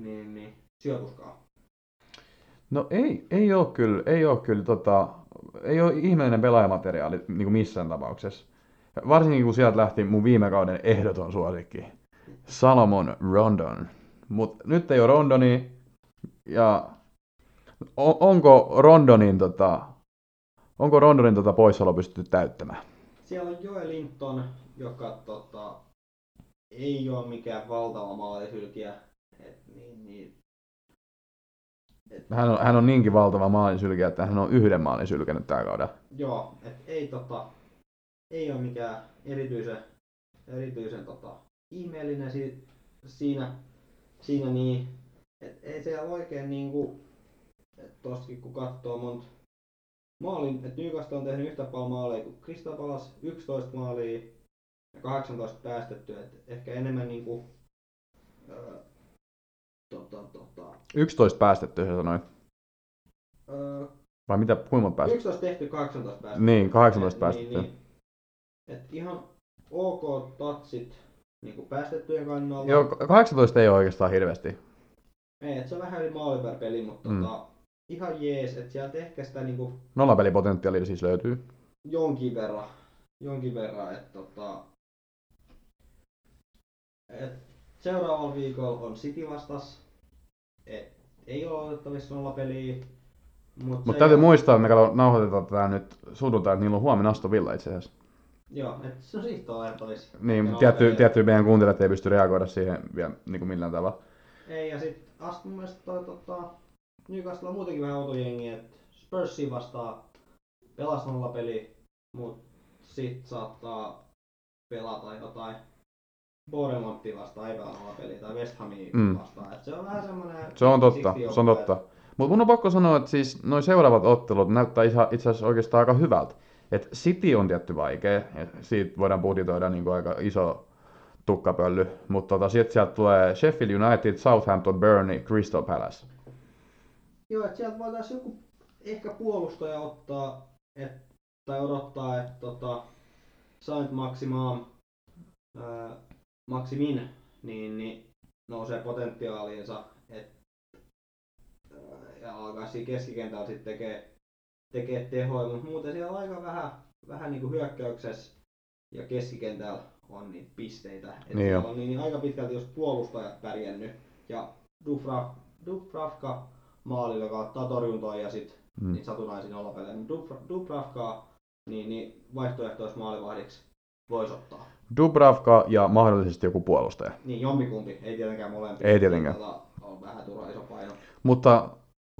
Speaker 2: niin, niin, sijoituskaan.
Speaker 1: No ei, ei ole kyllä, ei ole kyllä tota, ei ole ihmeellinen pelaajamateriaali niin kuin missään tapauksessa. Varsinkin kun sieltä lähti mun viime kauden ehdoton suosikki. Salomon Rondon. Mutta nyt ei ole Rondoni. Ja on, onko Rondonin, tota, onko Rondonin tota poissaolo pystytty täyttämään?
Speaker 2: Siellä on Joe Linton, joka tota, ei ole mikään valtava maalisylkiä. Et, niin, niin,
Speaker 1: Hän on, hän on niinkin valtava maalinsylkijä, että hän on yhden maalin sylkenyt tällä kaudella.
Speaker 2: Joo, et ei tota, ei ole mikään erityisen, erityisen tota, ihmeellinen si, siinä, siinä niin, et ei siellä oikein niinku, tostakin kun katsoo monta maalin, että Newcastle on tehnyt yhtä paljon maaleja kuin Crystal Palace, 11 maalia ja 18 päästettyä, et ehkä enemmän niinku, öö, tota, tota,
Speaker 1: 11 päästetty, sä sanoit.
Speaker 2: öö,
Speaker 1: Vai mitä, kuinka monta päästetty?
Speaker 2: 11 tehty, 18 päästetty.
Speaker 1: Niin, 18
Speaker 2: Et-
Speaker 1: päästetty.
Speaker 2: Niin, niin. Et ihan ok tatsit niin päästettyjen kannalta.
Speaker 1: Joo, 18 ei ole oikeastaan hirveästi.
Speaker 2: Ei, et se on vähän yli maali per peli, mutta
Speaker 1: Mm.
Speaker 2: tota, ihan jees, että sieltä ehkä sitä niinku
Speaker 1: Nollapelipotentiaalia siis löytyy.
Speaker 2: jonkin verran, jonkin verran, että tota, et seuraavalla viikolla on City vastas. Et, ei ole otettavissa nollapeliä. Mutta
Speaker 1: Mutta täytyy muistaa, että me nauhoitetaan tätä nyt sunnuntai, että niillä on huomenna Aston Villa itse asiassa.
Speaker 2: Joo, et se on siitä otettavissa.
Speaker 1: Niin, mutta tietty, tietty meidän kuuntelijat ei pysty reagoida siihen vielä niin kuin millään tavalla.
Speaker 2: Ei, ja sit Aston mun mielestä toi tota, Newcastle on muutenkin vähän outo jengi, että Spursia vastaan pelas nolla peli, mut sit saattaa pelata jotain Bournemouthia vastaan, nolla peli, tai West Hamia
Speaker 1: Mm.
Speaker 2: vastaan. Et se on vähän semmonen...
Speaker 1: Se on totta,
Speaker 2: 50-60
Speaker 1: se on totta. Mutta mun on pakko sanoa, että siis noin seuraavat ottelut näyttää itse asiassa oikeastaan aika hyvältä. Et City on tietty vaikea, et siitä voidaan budjetoida niin aika iso tukkapölly, mutta tota, sitten sieltä tulee Sheffield United, Southampton, Burnley, Crystal Palace.
Speaker 2: Joo, että sieltä voitaisiin joku ehkä puolustaja ottaa, et, tai odottaa, että tota, Saint Maximaam, ää, Maximin, niin, niin nousee potentiaaliinsa, et, ää, ja alkaa siinä keskikentällä sitten tekee, tekee tehoja, mutta muuten siellä on aika vähän, vähän niin kuin hyökkäyksessä ja keskikentällä on niitä pisteitä. Et
Speaker 1: Niin
Speaker 2: on niin aika pitkälti just puolustajat pärjännyt ja Dufra, Dubravka maalilla, joka ottaa torjuntoja ja sit
Speaker 1: Mm.
Speaker 2: niin satunnaisia nollapelejä. Mutta Dubra- Dubravkaa niin, niin vaihtoehtois maalivahdiksi voisi ottaa.
Speaker 1: Dubravka ja mahdollisesti joku puolustaja.
Speaker 2: Niin jompikumpi, ei tietenkään molempia.
Speaker 1: Ei tietenkään.
Speaker 2: Tota, on vähän turha iso paino.
Speaker 1: Mutta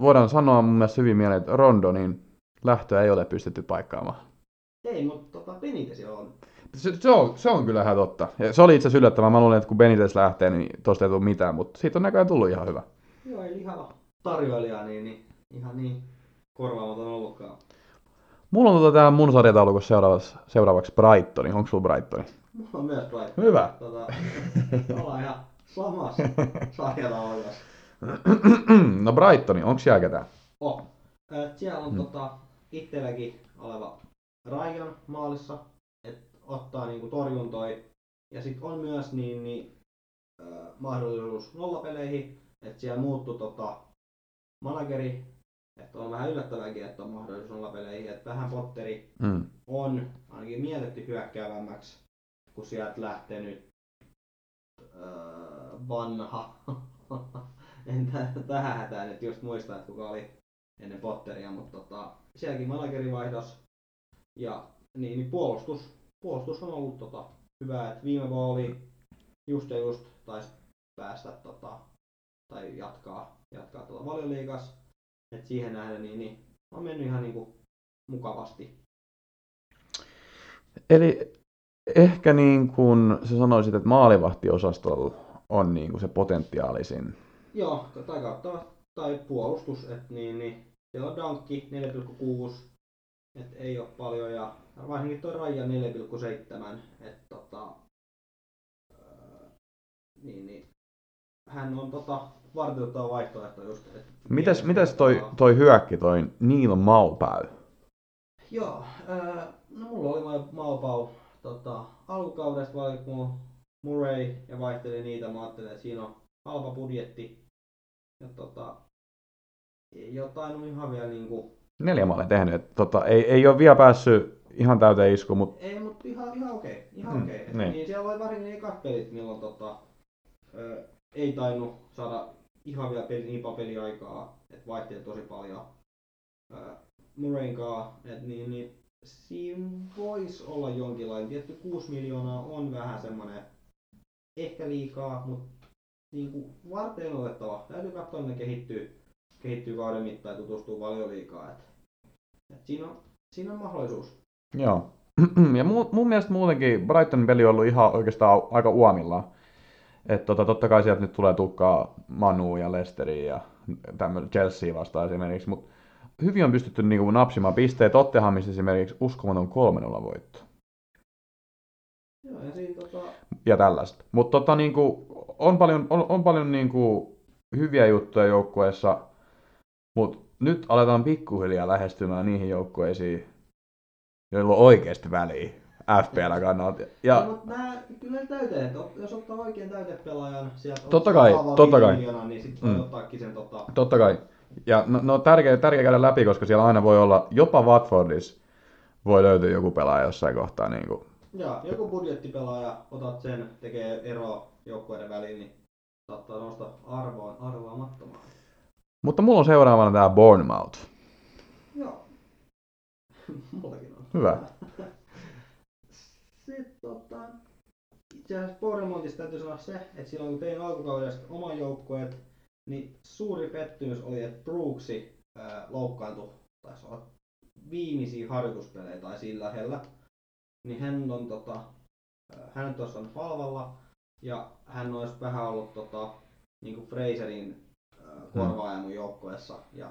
Speaker 1: voidaan sanoa mun mielestä hyvin mieleen, että Rondo, niin lähtöä ei ole pystytty paikkaamaan.
Speaker 2: Ei, mutta tota, Benitez on.
Speaker 1: Se, se, on, se on kyllä ihan totta. Ja se oli itse asiassa yllättävää. Mä luulin, että kun Benitez lähtee, niin tosta ei tule mitään, mutta siitä on näköjään tullut ihan hyvä.
Speaker 2: Joo, ei lihava tarjoilija, niin, niin ihan niin korvaamaton ollutkaan.
Speaker 1: Mulla on tota tää mun sarjataulukossa seuraavaksi, seuraavaksi Brightoni. Onko sulla Brightoni?
Speaker 2: Mulla on myös Brighton.
Speaker 1: Hyvä.
Speaker 2: Tota, ollaan ihan samassa sarjataulukossa.
Speaker 1: no Brightoni, onko siellä ketään?
Speaker 2: Oh. Siellä on
Speaker 1: Mm.
Speaker 2: tota, itselläkin oleva Ryan maalissa, että ottaa niinku torjuntoi. Ja sitten on myös niin, niin, ö, mahdollisuus nollapeleihin, että siellä muuttuu tota, manageri, että on vähän yllättävääkin, että on mahdollisuus nollapeleihin, että vähän Potteri
Speaker 1: Mm.
Speaker 2: on ainakin mietitty hyökkäävämmäksi, kun sieltä lähtee nyt öö, vanha. en tä- tähän hätään nyt just muista, että kuka oli ennen Potteria, mutta tota, sielläkin managerivaihdos ja niin, niin puolustus, puolustus on ollut tota, hyvä, että viime vuonna oli just ja just taisi päästä tota, tai jatkaa, jatkaa tuolla valioliigas, että siihen nähden niin, niin on mennyt ihan niinku mukavasti.
Speaker 1: Eli ehkä niin kuin sä sanoisit, että maalivahtiosastolla on niin kuin se potentiaalisin.
Speaker 2: Joo, tai kautta tai puolustus, että niin, niin siellä on Dankki 4,6, että ei ole paljon ja varsinkin tuo Raija 4,7, että tota, öö, niin, niin, hän on tota, vartioittava vaihtoehto just. Et
Speaker 1: Mitäs, mitäs toi, toi hyökki, toi Neil Maupää?
Speaker 2: Joo, öö, no mulla oli Maupau tota, alkukaudesta valittu mulla Murray ja vaihteli niitä. Mä ajattelin, että siinä on halpa budjetti. Ja tota, ei ole tainnut ihan vielä niinku,
Speaker 1: Neljä maalia tehnyt. Et, tota, ei, ei ole vielä päässyt ihan täyteen isku, mutta
Speaker 2: ei mut ihan, ihan okei, ihan
Speaker 1: Mm,
Speaker 2: okei. Et
Speaker 1: niin.
Speaker 2: Niin siellä oli varsinkin ne ekat pelit, milloin tota, ö, ei tainnut saada ihan vielä peli, niin paljon peliaikaa, että vaihteli tosi paljon Murrayn kanssa, et niin, niin siinä voisi olla jonkinlainen, tietty 6 miljoonaa on vähän semmoinen ehkä liikaa, mutta niin kuin varten otettava. Täytyy katsoa, ne kehittyy, kehittyy kauden mittaan ja tutustuu paljon liikaa. Et, et siinä, on, siinä on mahdollisuus.
Speaker 1: Joo. Ja mun, mun mielestä muutenkin Brightonin peli on ollut ihan oikeastaan aika uomillaan. Et tota, totta kai sieltä nyt tulee tukkaa Manu ja Lesteria ja tämmöinen Chelsea vastaan esimerkiksi, mutta hyvin on pystytty niinku napsimaan pisteet. Tottenhamissa esimerkiksi uskomaton 3-0 voitto.
Speaker 2: Joo, ja siinä tota,
Speaker 1: Ja tällaista. Mutta tota, niinku, on paljon, on, on paljon niinku hyviä juttuja joukkueessa, mutta nyt aletaan pikkuhiljaa lähestymään niihin joukkueisiin, joilla on oikeasti väliä FPL kannalta.
Speaker 2: Ja,
Speaker 1: Ja
Speaker 2: mutta nää, kyllä ot- jos ottaa oikein täytepelaajan sieltä
Speaker 1: Totta kai, totta kai.
Speaker 2: niin sitten
Speaker 1: Mm.
Speaker 2: ottaakin sen tota,
Speaker 1: totta kai. Ja no, no tärkeä, tärkeä käydä läpi, koska siellä aina voi olla, jopa Watfordissa voi löytyä joku pelaaja jossain kohtaa. Niin kuin.
Speaker 2: ja, joku budjettipelaaja, otat sen, tekee ero joukkueiden väliin, niin saattaa nousta arvoon arvaamattomaan.
Speaker 1: Mutta mulla on seuraavana tämä Bournemouth.
Speaker 2: Joo. Mullakin on.
Speaker 1: Hyvä.
Speaker 2: Sitten tota, itse asiassa Bournemouthista täytyy sanoa se, että silloin kun tein alkukaudesta oman joukkueet, niin suuri pettymys oli, että Brooksi ää, loukkaantui, taisi olla viimeisiä harjoituspelejä tai sillä lähellä. Niin hän on tota, hän nyt on halvalla ja hän olisi vähän ollut tota, niin kuin Fraserin ää, korvaaja mun joukkueessa. Ja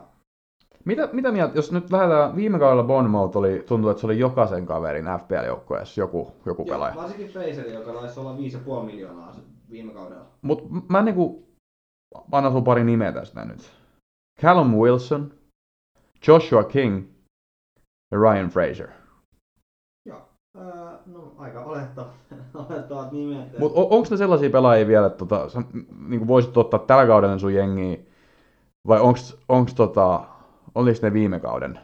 Speaker 1: Mitä, mitä mieltä, jos nyt lähdetään, viime kaudella Bournemouth oli, tuntuu, että se oli jokaisen kaverin FPL-joukkueessa joku, joku
Speaker 2: Joo,
Speaker 1: pelaaja.
Speaker 2: varsinkin Fraser, joka taisi olla 5,5 miljoonaa viime kaudella.
Speaker 1: Mutta mä niinku, annan sun pari nimeä tästä nyt. Callum Wilson, Joshua King ja Ryan Fraser.
Speaker 2: Öö, no aika olettavat, olettavat nimet.
Speaker 1: Mutta onko ne sellaisia pelaajia vielä, että tota, sä niin voisit ottaa tällä kaudella sun jengiä, vai onko tota, oliko ne viime kauden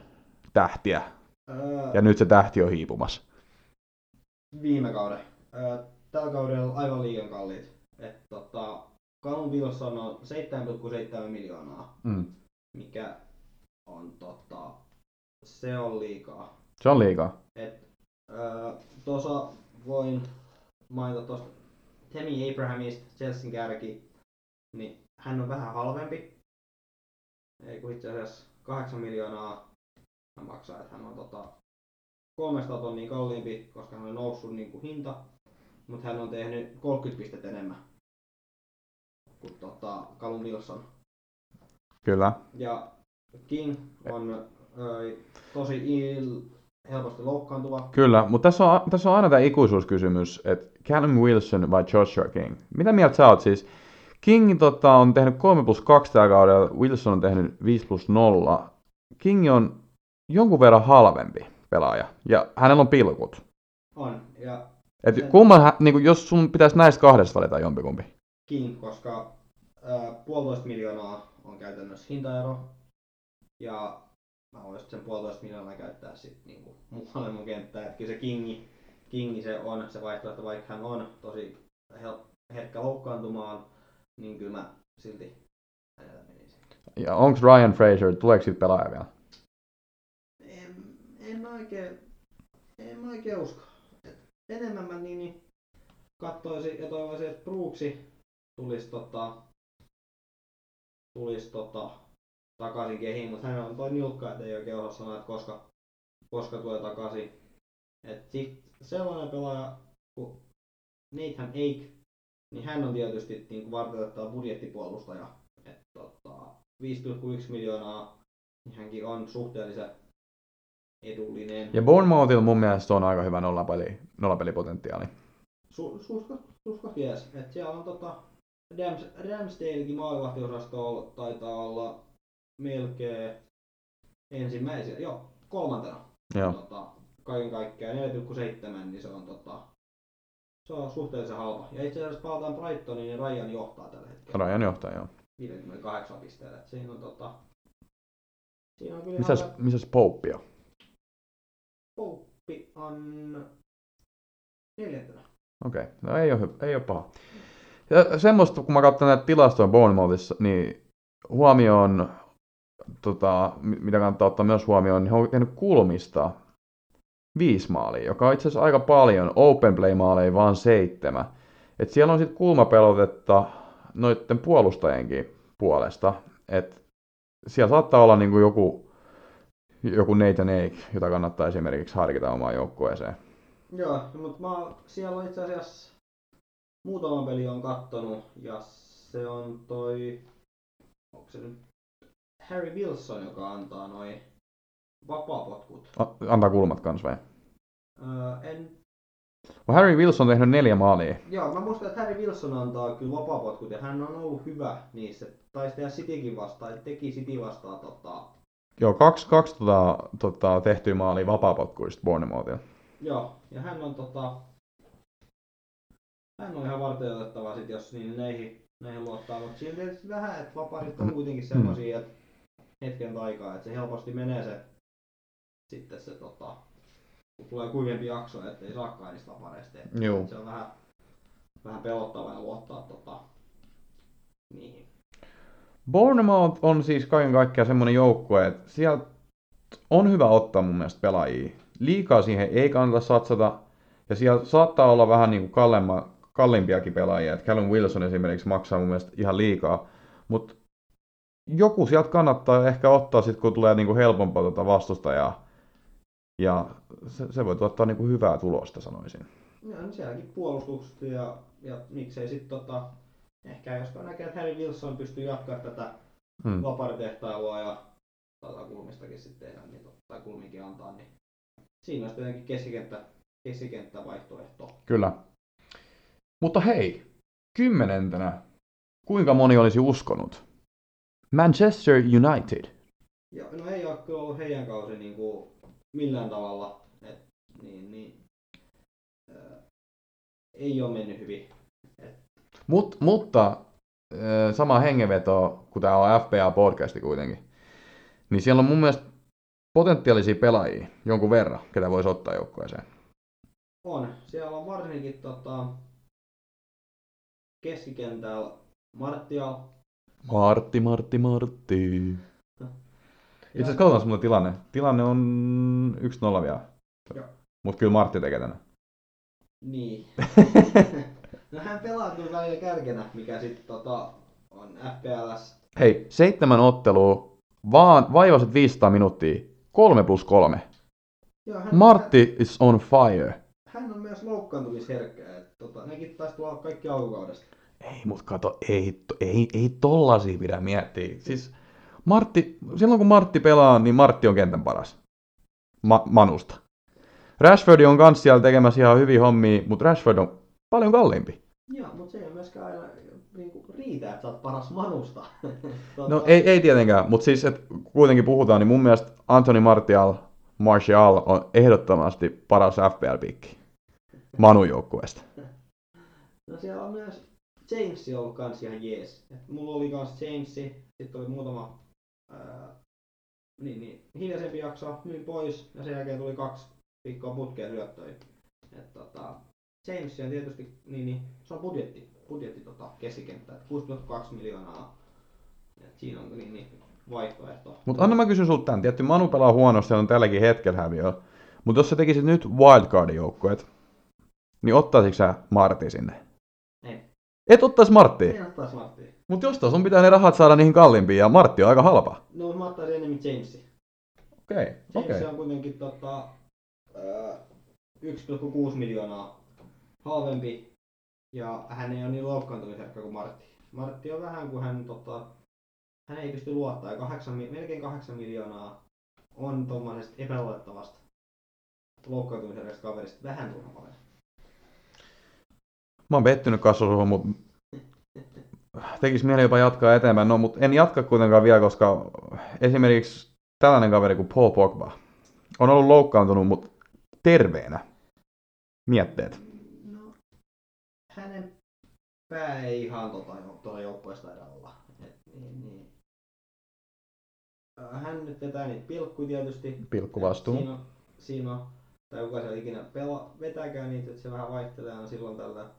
Speaker 1: tähtiä,
Speaker 2: öö,
Speaker 1: ja nyt se tähti on hiipumassa?
Speaker 2: viime kauden. Öö, tällä kaudella aivan liian kalliit. Et, tota, Wilson on 7,7 miljoonaa,
Speaker 1: Mm.
Speaker 2: mikä on tota, se on liikaa.
Speaker 1: Se on liikaa.
Speaker 2: Et, öö, tuossa voin mainita tuosta Temi Abrahamista, Chelsean kärki, niin hän on vähän halvempi. Ei kun itse asiassa 8 miljoonaa hän maksaa, että hän on tota 300 tonnia kalliimpi, koska hän on noussut niin kuin hinta, mutta hän on tehnyt 30 pistettä enemmän kuin tota Callum Wilson.
Speaker 1: Kyllä.
Speaker 2: Ja King on ö, tosi il, helposti loukkaantuva.
Speaker 1: Kyllä, mutta tässä on, tässä on aina tämä ikuisuuskysymys, että Callum Wilson vai Joshua King? Mitä mieltä sä oot siis? King tota, on tehnyt 3 plus 2 tällä kaudella, Wilson on tehnyt 5 plus 0. King on jonkun verran halvempi pelaaja, ja hänellä on pilkut.
Speaker 2: On. Ja
Speaker 1: Et kumman, niin jos sun pitäisi näistä kahdesta valita jompikumpi.
Speaker 2: King, koska puolitoista miljoonaa on käytännössä hintaero. Ja mä voisin sen puolitoista miljoonaa käyttää sitten niinku muualle mun kenttään. Et kyllä se Kingi, Kingi se on se vaihtoehto, vaikka hän on tosi hel- herkkä loukkaantumaan, niin kyllä mä silti hänellä menisin.
Speaker 1: Ja onko Ryan Fraser, tuleeko siitä pelaaja vielä?
Speaker 2: En, en oikein, en mä oikein usko. Et enemmän mä niin, niin kattoisin ja toivoisin, että Brooksi tulisi tota, tulis tota, takaisin kehiin, mutta hän on toi nilkka, että ei oikein osaa sanoa, että koska, koska tulee takaisin. Et sit sellainen pelaaja kuin Nathan Ake, niin hän on tietysti niin kuin varteutettava budjettipuolustaja. Et, tota, 5,1 miljoonaa, niin hänkin on suhteellisen edullinen.
Speaker 1: Ja Bournemouthilla mun mielestä on aika hyvä nollapeli, nollapelipotentiaali.
Speaker 2: Su, susko, susko jees. Et siellä on tota, Rams, Ramsdalekin maalivahtiosastolla taitaa olla melkein ensimmäisiä, joo, kolmantena.
Speaker 1: Joo.
Speaker 2: Tota, kaiken kaikkiaan 4,7, niin se on, tota, se on suhteellisen halpa. Ja itse asiassa palataan Brightoniin, niin Ryan johtaa tällä hetkellä.
Speaker 1: Rajan johtaja, joo.
Speaker 2: 58 pisteellä. Et siinä on tota, siinä on kyllä
Speaker 1: Misäs,
Speaker 2: ihan
Speaker 1: misäs on?
Speaker 2: Pouppi on neljäntenä.
Speaker 1: Okei, okay. no ei ole, ei ole paha. Ja semmoista, kun mä katson näitä tilastoja Bournemouthissa, niin huomioon, tota, mi- mitä kannattaa ottaa myös huomioon, niin he on tehnyt kulmista viisi maalia, joka on itse asiassa aika paljon, open play maaleja vaan seitsemän. Et siellä on sitten kulmapelotetta noiden puolustajienkin puolesta. Et siellä saattaa olla niin kuin joku, joku Nathan Ake, jota kannattaa esimerkiksi harkita omaan joukkueeseen.
Speaker 2: Joo, mutta siellä on itse asiassa muutama peli on kattonut ja se on toi, onko se nyt Harry Wilson, joka antaa noin vapaapotkut.
Speaker 1: Antaa kulmat kans vai?
Speaker 2: Öö, en,
Speaker 1: On Harry Wilson tehnyt neljä maalia.
Speaker 2: joo, mä muistan, että Harry Wilson antaa kyllä vapaapotkut ja hän on ollut hyvä niissä. Taisi tehdä Citykin vastaan, teki City vastaan tota,
Speaker 1: Joo, kaksi, kaksi tota, tota, tehtyä maalia vapaapotkuista Bournemouthilla.
Speaker 2: Joo, ja hän on tota... Hän on ihan varteutettava sit, jos niin näihin, näihin luottaa, mutta siinä tietysti vähän, että vaparit on kuitenkin semmosia, että hetken aikaa, että se helposti menee se sitten se tota, kun tulee kuivempi jakso, ettei saakaan niistä vapareista.
Speaker 1: Joo.
Speaker 2: Se on vähän, vähän pelottavaa luottaa tota, niihin.
Speaker 1: Bournemouth on siis kaiken kaikkiaan semmoinen joukkue, että sieltä on hyvä ottaa mun mielestä pelaajia. Liikaa siihen ei kannata satsata. Ja siellä saattaa olla vähän niin kuin kallemma, kalliimpiakin pelaajia. Et Callum Wilson esimerkiksi maksaa mun mielestä ihan liikaa. Mutta joku sieltä kannattaa ehkä ottaa sit, kun tulee niin kuin helpompaa tuota vastustajaa. Ja se, se voi tuottaa niin kuin hyvää tulosta, sanoisin.
Speaker 2: Ja niin sielläkin puolustukset ja, ja miksei sitten tota, ehkä jos näkee, että Harry Wilson pystyy jatkamaan tätä
Speaker 1: Hmm.
Speaker 2: vaparitehtailua ja tota, kulmistakin sitten tehdä, niin, tot- tai kulminkin antaa, niin siinä olisi tietenkin keskikenttä, keskikenttävaihtoehto.
Speaker 1: Kyllä. Mutta hei, kymmenentenä, kuinka moni olisi uskonut? Manchester United.
Speaker 2: Ja, no ei ole kyllä ollut heidän kausi niin kuin millään tavalla, et, niin, niin, ää, ei ole mennyt hyvin.
Speaker 1: Mut, mutta äh, sama hengenveto, kun tämä on FPA-podcasti kuitenkin, niin siellä on mun mielestä potentiaalisia pelaajia jonkun verran, ketä voisi ottaa joukkueeseen.
Speaker 2: On, siellä on varsinkin tota, keskikentällä Martial,
Speaker 1: Martti, Martti, Martti. Itse asiassa katsotaan muuten tilanne. Tilanne on 1-0 vielä.
Speaker 2: Joo.
Speaker 1: Mutta kyllä Martti tekee tänne.
Speaker 2: Niin. no hän pelaa kyllä välillä kärkenä, mikä sitten tota, on FPLS.
Speaker 1: Hei, seitsemän ottelua, vaan vaivaiset 500 minuuttia. 3 plus 3.
Speaker 2: Joo, hän,
Speaker 1: Martti is on fire.
Speaker 2: Hän, on myös loukkaantumisherkkä. Et, tota, nekin taisi tulla kaikki alkukaudesta.
Speaker 1: Ei, mut kato, ei, ei, ei tollasia pidä miettiä. Siis Martti, silloin kun Martti pelaa, niin Martti on kentän paras. Ma- Manusta. Rashford on kans siellä tekemässä ihan hyviä hommia, mutta Rashford on paljon kalliimpi.
Speaker 2: Joo, mutta se ei myöskään aina niinku, riitä, että sä oot paras manusta.
Speaker 1: No ei, ei tietenkään, mutta siis, että kuitenkin puhutaan, niin mun mielestä Anthony Martial, Martial on ehdottomasti paras FPL-pikki Manu joukkueesta.
Speaker 2: No siellä on myös James ollut kans ihan jees. Et mulla oli kans Jamesi, sitten oli muutama ää, niin, niin, hiljaisempi jakso, myin pois ja sen jälkeen tuli kaksi viikkoa putkeen syöttöjä. Et, tota, James on tietysti, niin, niin, se on budjetti, budjetti tota, keskikenttä, et 6,2 miljoonaa. Et siinä on niin, niin, vaihtoehto.
Speaker 1: Mutta anna mä kysyn sulta tämän. Tietty Manu pelaa huonosti on tälläkin hetkellä häviö. Mutta jos sä tekisit nyt wildcardin joukkueet, niin ottaisitko sä Martti sinne?
Speaker 2: Ei.
Speaker 1: Et ottais Marttia.
Speaker 2: En ottais Marttia.
Speaker 1: Mutta jostain sun pitää ne rahat saada niihin kalliimpiin ja Martti on aika halpa.
Speaker 2: No mä ottaisin enemmän Jamesi.
Speaker 1: Okei,
Speaker 2: James
Speaker 1: okei.
Speaker 2: on kuitenkin tota, ää, 1,6 miljoonaa halvempi ja hän ei ole niin loukkaantumisherkkä kuin Martti. Martti on vähän kuin hän, tota, hän ei pysty luottaa ja 8, mi- melkein 8 miljoonaa on tuommoisesta epäluotettavasta loukkaantumisherkästä kaverista vähän turha paljon.
Speaker 1: Mä oon pettynyt kasvosuhun, mutta tekis mieli jopa jatkaa eteenpäin. No, mutta en jatka kuitenkaan vielä, koska esimerkiksi tällainen kaveri kuin Paul Pogba on ollut loukkaantunut, mutta terveenä. Mietteet.
Speaker 2: No, hänen pää ei ihan tota, tuolla joukkueesta taida olla. Et, niin, niin. Ää, Hän nyt vetää niitä pilkkuja tietysti.
Speaker 1: Pilkkuvastuu.
Speaker 2: Siinä on, siinä on tai kuka siellä ikinä pela, vetääkään niitä, että se vähän vaihtelee silloin tällä.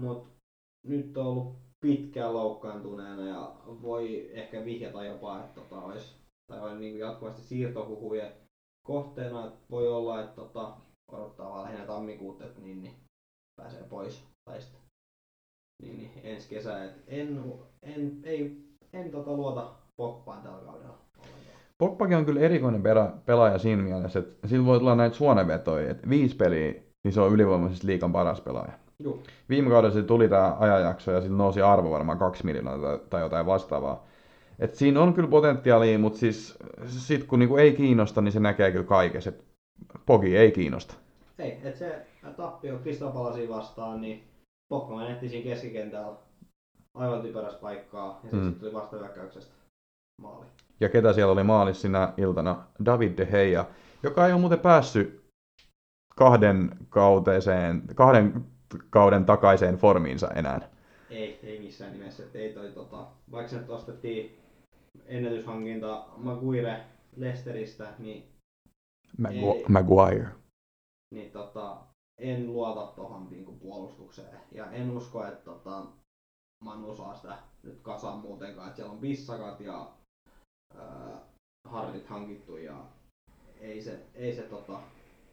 Speaker 2: Mut nyt on ollut pitkään loukkaantuneena ja voi ehkä vihjata jopa, että tota, olisi, tai on niin jatkuvasti siirtohuhujen kohteena, että voi olla, että tota, odottaa vaan lähinnä tammikuuta, että niin, niin pääsee pois tai sitten niin, niin ensi kesä. Et en, en, ei, en tota luota Pogbaan tällä kaudella.
Speaker 1: Pogbakin on kyllä erikoinen pelaaja siinä mielessä, että sillä voi tulla näitä suonevetoja, että viisi peliä, niin se on ylivoimaisesti liikan paras pelaaja. Viime kaudella se tuli tämä ajanjakso ja sillä nousi arvo varmaan kaksi miljoonaa tai, tai jotain vastaavaa. Et siinä on kyllä potentiaalia, mutta siis sit kun niinku ei kiinnosta, niin se näkee kyllä kaikessa. Pogi ei kiinnosta.
Speaker 2: Ei, että se tappio Crystal Palacea vastaan, niin Pogba menetti siinä keskikentällä aivan typerässä paikkaa ja sitten
Speaker 1: Mm.
Speaker 2: mm. tuli vastahyökkäyksestä maali.
Speaker 1: Ja ketä siellä oli maalissa sinä iltana? David De Gea, joka ei ole muuten päässyt kahden, kauteeseen, kahden kauden takaiseen formiinsa enää.
Speaker 2: Ei, ei missään nimessä. Et ei toi, tota, vaikka se nyt ostettiin ennätyshankinta Maguire Leicesteristä, niin,
Speaker 1: Magu-
Speaker 2: Ei.
Speaker 1: Maguire.
Speaker 2: niin tota, en luota tuohon niinku puolustukseen. Ja en usko, että tota, Manu saa sitä nyt kasaan muutenkaan. Et siellä on bissakat ja ää, hardit hankittu ja ei se, ei se, tota,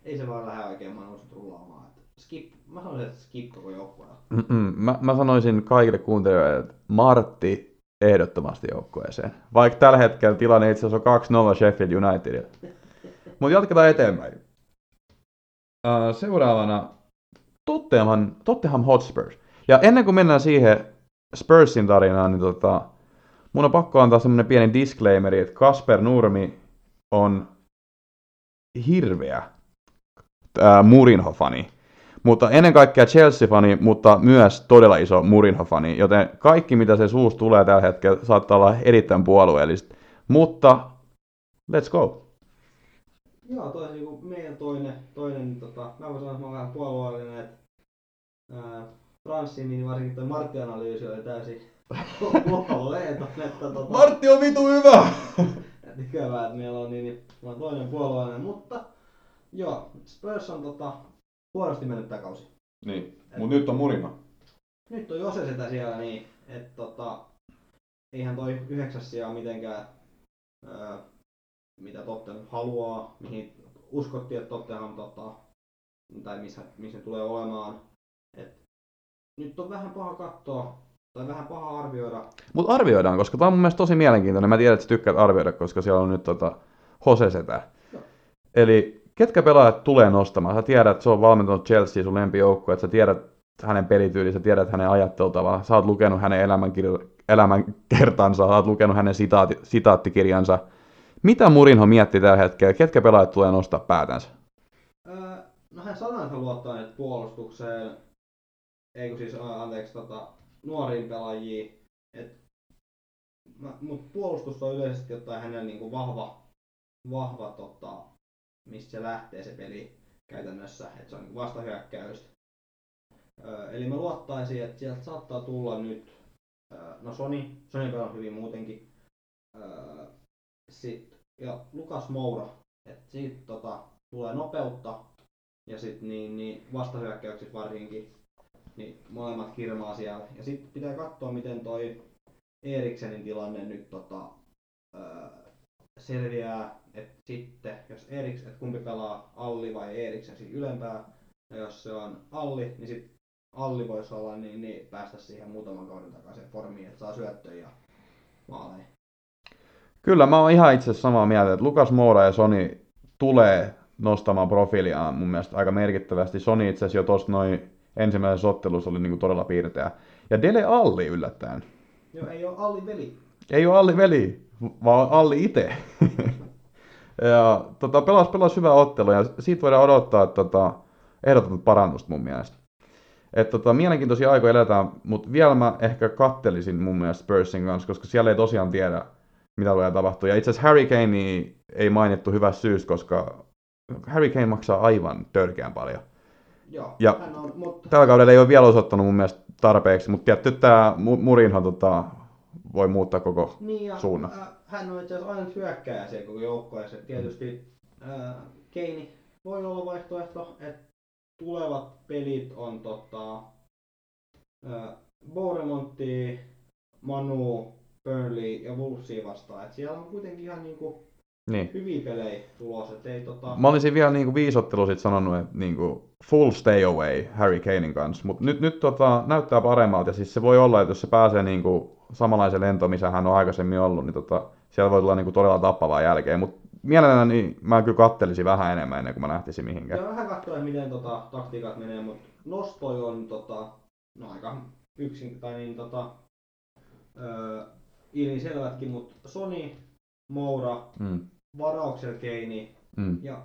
Speaker 2: ei se vaan lähde oikein Manusut rullaamaan. Skip, mä sanoisin, että skip koko.
Speaker 1: Mm-mm. Mä, mä sanoisin kaikille kuuntelijoille, että Martti ehdottomasti joukkueeseen. Vaikka tällä hetkellä tilanne itse asiassa on 2-0 Sheffield Unitedille. Mutta jatketaan eteenpäin. Uh, seuraavana Tottenham, Tottenham Hotspurs. Ja ennen kuin mennään siihen Spursin tarinaan, niin tota, mun on pakko antaa semmonen pieni disclaimeri, että Kasper Nurmi on hirveä ää, Murinho-fani. Mutta ennen kaikkea Chelsea-fani, mutta myös todella iso Murinho-fani, joten kaikki mitä se suusta tulee tällä hetkellä saattaa olla erittäin puolueellista. Mutta let's go.
Speaker 2: Joo, toi niinku meidän toinen, toinen tota, mä voin sanoa, että mä vähän puolueellinen, että ää, Franssin, niin varsinkin toi Martti-analyysi oli täysin puolueeton, että tota,
Speaker 1: Martti on vitu hyvä!
Speaker 2: ikävää, että meillä on niin, niin mä toinen puolueellinen, mutta joo, Spurs on tota, huonosti mennyt tää kausi.
Speaker 1: Niin, mutta nyt on Murino.
Speaker 2: Nyt on Jose sitä siellä niin, että tota, eihän toi yhdeksäs sijaa mitenkään, ää, mitä Tottenham haluaa, mihin uskottiin, että Tottenham tota, tai missä, missä ne tulee olemaan. Et nyt on vähän paha katsoa, tai vähän paha arvioida.
Speaker 1: Mutta arvioidaan, koska tämä on mun mielestä tosi mielenkiintoinen. Mä tiedän, että sä tykkäät arvioida, koska siellä on nyt tota Jose Setä.
Speaker 2: Joo.
Speaker 1: Eli ketkä pelaajat tulee nostamaan? Sä tiedät, että se on valmentanut Chelsea sun lempijoukkue, että sä tiedät hänen pelityylinsä, sä tiedät hänen ajattelutavaa, sä oot lukenut hänen elämänkir- elämänkertansa, sä oot lukenut hänen sitaati- sitaattikirjansa. Mitä Murinho mietti tällä hetkellä? Ketkä pelaajat tulee nostaa päätänsä?
Speaker 2: Öö, no hän hän luottaa nyt puolustukseen, eikö siis, anteeksi, tota, nuoriin pelaajiin. Et, mä, mut puolustus on yleisesti ottaen hänellä niinku vahva, vahva tota, mistä se lähtee se peli käytännössä, että se on niinku vastahyökkäys. Öö, eli mä luottaisin, että sieltä saattaa tulla nyt, öö, no Sony, Sony pelaa hyvin muutenkin. Öö, sit, ja Lukas Moura, että siitä tota, tulee nopeutta ja sitten niin, niin vastahyökkäyksissä varsinkin, niin molemmat kirmaa siellä. Ja sitten pitää katsoa, miten toi Eriksenin tilanne nyt tota, öö, selviää, että sitten jos Eriks, että kumpi pelaa Alli vai Eriksen siis ylempää, ja jos se on Alli, niin sitten Alli voisi olla niin, niin päästä siihen muutaman kauden takaisin formiin, että saa syöttöjä ja maaleja.
Speaker 1: Kyllä, mä oon ihan itse samaa mieltä, että Lukas Moura ja Sony tulee nostamaan profiiliaan mun mielestä aika merkittävästi. Sony itse asiassa jo tuossa noin ensimmäisessä ottelussa oli niinku todella piirteä. Ja Dele Alli yllättäen.
Speaker 2: Joo, ei ole Allin veli.
Speaker 1: Ei ole Alli veli, vaan Alli itse. ja tota, pelas, pelas hyvä ottelu ja siitä voidaan odottaa että, tota, ehdotonta parannusta mun mielestä. Et, tota, mielenkiintoisia aikoja eletään, mutta vielä mä ehkä kattelisin mun mielestä Spursin kanssa, koska siellä ei tosiaan tiedä, mitä tulee tapahtua. Ja itse asiassa Harry Kane ei mainittu hyvästä syystä, koska Harry Kane maksaa aivan törkeän paljon.
Speaker 2: Joo,
Speaker 1: Ja-
Speaker 2: on, mutta
Speaker 1: Tällä kaudella ei ole vielä osoittanut mun mielestä tarpeeksi, mutta tietty tämä Murinho tota, voi muuttaa koko
Speaker 2: Niin ja
Speaker 1: suunnan.
Speaker 2: Äh, hän on itse asiassa ainut hyökkääjä siellä koko joukkueessa. Et Tietysti äh, Keini voi olla vaihtoehto, että tulevat pelit on tota, äh, Bournemontia, Manu, Burnley ja Wolvesia vastaan. Et siellä on kuitenkin ihan niinku
Speaker 1: Niin.
Speaker 2: hyviä pelejä tulossa. Et ei, tota,
Speaker 1: Mä olisin vielä niinku viisottelu sit sanonut, että niinku full stay away Harry Kanein kanssa, mutta nyt, nyt tota, näyttää paremmalta ja siis se voi olla, että jos se pääsee niinku samanlaisen lento, missä hän on aikaisemmin ollut, niin tota, siellä voi tulla niinku todella tappavaa jälkeen. Mutta mielelläni niin mä kyllä kattelisin vähän enemmän ennen kuin mä lähtisin mihinkään.
Speaker 2: Ja vähän katsoen miten tota, taktiikat menee, mutta nostoi on tota, no aika yksin, tai niin tota, öö, ilmiselvätkin, mutta Sony, Moura,
Speaker 1: Mm.
Speaker 2: varauksella Keini
Speaker 1: Mm.
Speaker 2: ja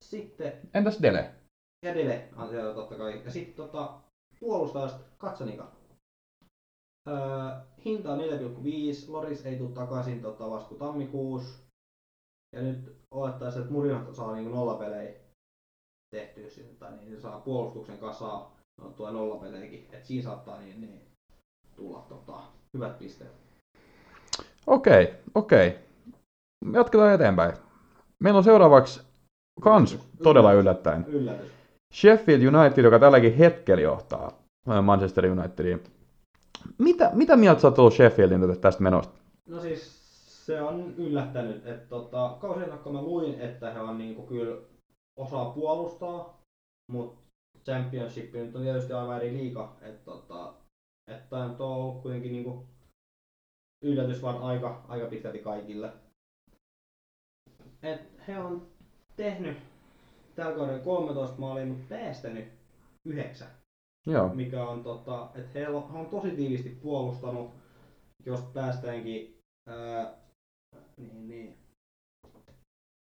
Speaker 2: sitten
Speaker 1: Entäs Dele?
Speaker 2: ja Dele totta kai. Ja sitten tota, puolustajasta Katsanika. Öö, hinta on 4,5, Loris ei tule takaisin tota, vasta kuin tammikuussa. Ja nyt olettaisiin, että Murinat saa niinku nollapelejä tehtyä sinne, tai niin se saa puolustuksen kasaa, no tulee nollapelejäkin, että siinä saattaa niin, niin tulla tota, hyvät pisteet.
Speaker 1: Okei, okei. Jatketaan eteenpäin. Meillä on seuraavaksi kans todella yllättäen.
Speaker 2: Yllätys.
Speaker 1: Sheffield United, joka tälläkin hetkellä johtaa ää, Manchester Unitediin. Mitä, mitä mieltä sä oot Sheffieldin tästä menosta?
Speaker 2: No siis se on yllättänyt, että tota, kausien takaa mä luin, että he on niinku kyllä osaa puolustaa, mutta Championship nyt on tietysti aivan eri liiga, että tota, että on ollut kuitenkin niinku yllätys vaan aika, aika pitkälti kaikille. Et he on tehnyt tällä kaudella 13 maalia, mutta päästänyt 9
Speaker 1: Joo,
Speaker 2: mikä on tota, että he on, he on tosi tiivisti puolustanut, jos päästäänkin ää, niin, niin,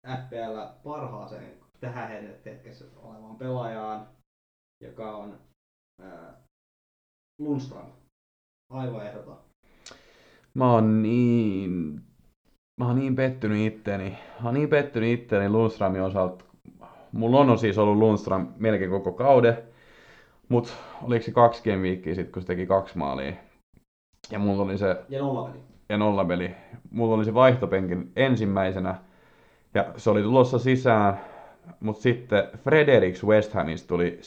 Speaker 2: FPL parhaaseen tähän hetkessä olevaan pelaajaan, joka on ää, Lundström. Aivan ehdoton.
Speaker 1: mä oon niin... Mä oon niin pettynyt itteeni. Mä oon niin pettynyt itteeni Lundströmin osalta. Mulla on siis ollut Lundström melkein koko kauden. Mut oliko se kaksi game weekia sit, kun se teki kaksi maalia. Ja mulla oli se
Speaker 2: Ja nollapeli.
Speaker 1: ja nollapeli. Mulla oli se vaihtopenkin ensimmäisenä ja se oli tulossa sisään, mutta sitten Fredericks West Hamista tuli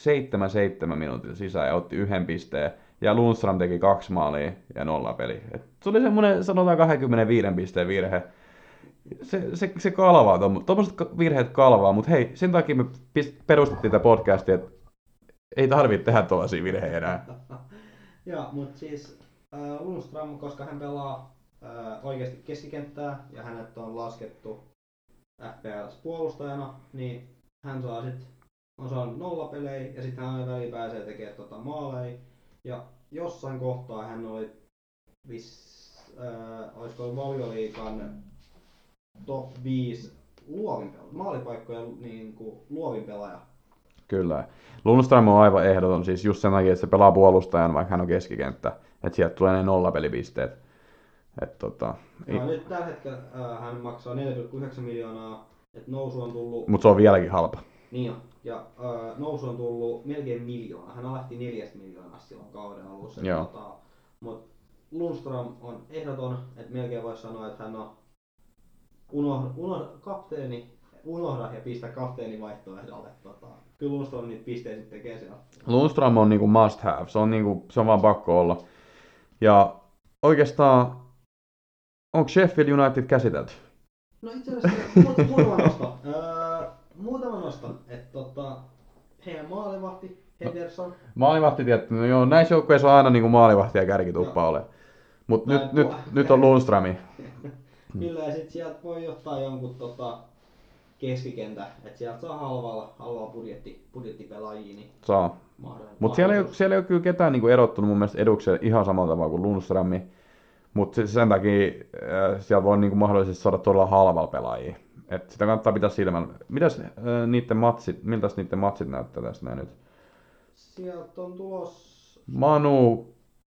Speaker 1: 7-7 minuutilla sisään ja otti yhden pisteen. Ja Lundström teki kaksi maalia ja nollapeli. Et se oli semmoinen sanotaan 25 pisteen virhe. Se, se, se kalvaa, tuommoiset virheet kalvaa, mutta hei, sen takia me perustettiin tätä podcastia, että ei tarvitse tehdä tuollaisia virheitä enää.
Speaker 2: ja, mutta siis äh, Lundström, koska hän pelaa äh, oikeasti keskikenttää ja hänet on laskettu FPLs puolustajana, niin hän saa sit, on saanut nollapelejä ja sitten hän väliin pääsee tekemään tota maaleja. Ja jossain kohtaa hän oli vis, äh, olisiko ollut valioliikan top 5 luovin pelaaja, maalipaikkoja niin kuin luovin pelaaja.
Speaker 1: Kyllä. Lundström on aivan ehdoton, siis just sen takia, että se pelaa puolustajan, vaikka hän on keskikenttä. Että sieltä tulee ne nollapelipisteet. Et tota,
Speaker 2: Ja nyt tällä hetkellä äh, hän maksaa 4,9 miljoonaa, että nousu on tullut
Speaker 1: mutta se on vieläkin halpa.
Speaker 2: Niin jo. Ja äh, nousu on tullut melkein miljoona. Hän lähti neljästä miljoonasta silloin kauden alussa.
Speaker 1: Joo.
Speaker 2: Tota, Mutta Lundström on ehdoton, että melkein voisi sanoa, että hän on unohda, unohda, kapteeni, unohda ja pistä kapteeni vaihtoehdolle. Tota, kyllä Lundström niitä pisteitä sitten tekee siellä.
Speaker 1: Lundström on niinku must have, se on, niinku, se on vaan pakko olla. Ja oikeastaan, onko Sheffield United käsitelty?
Speaker 2: No itse asiassa mu- muutama nosto. Öö, muutama nosto. Että tota, heidän maalivahti Henderson.
Speaker 1: Maalivahti tietty, no joo, näissä joukkueissa on aina niinku maalivahti ja kärkituppa ole. Mutta nyt, nyt, nyt on Lundströmi.
Speaker 2: Kyllä, ja sitten sieltä voi ottaa jonkun tota, keskikentä, että sieltä saa halvalla, halvalla budjetti, budjettipelaajia, niin
Speaker 1: Saa. Mutta siellä, ei, siellä ei ole kyllä ketään niinku erottunut mun mielestä edukseen ihan samalla tavalla kuin Lundströmi. Mutta sen takia äh, siellä voi niinku mahdollisesti saada todella halvalla pelaajia. Et sitä kannattaa pitää silmällä. Mitäs äh, niiden matsit, miltäs niiden matsit näyttää tässä näin nyt?
Speaker 2: Sieltä on tulos...
Speaker 1: Manu,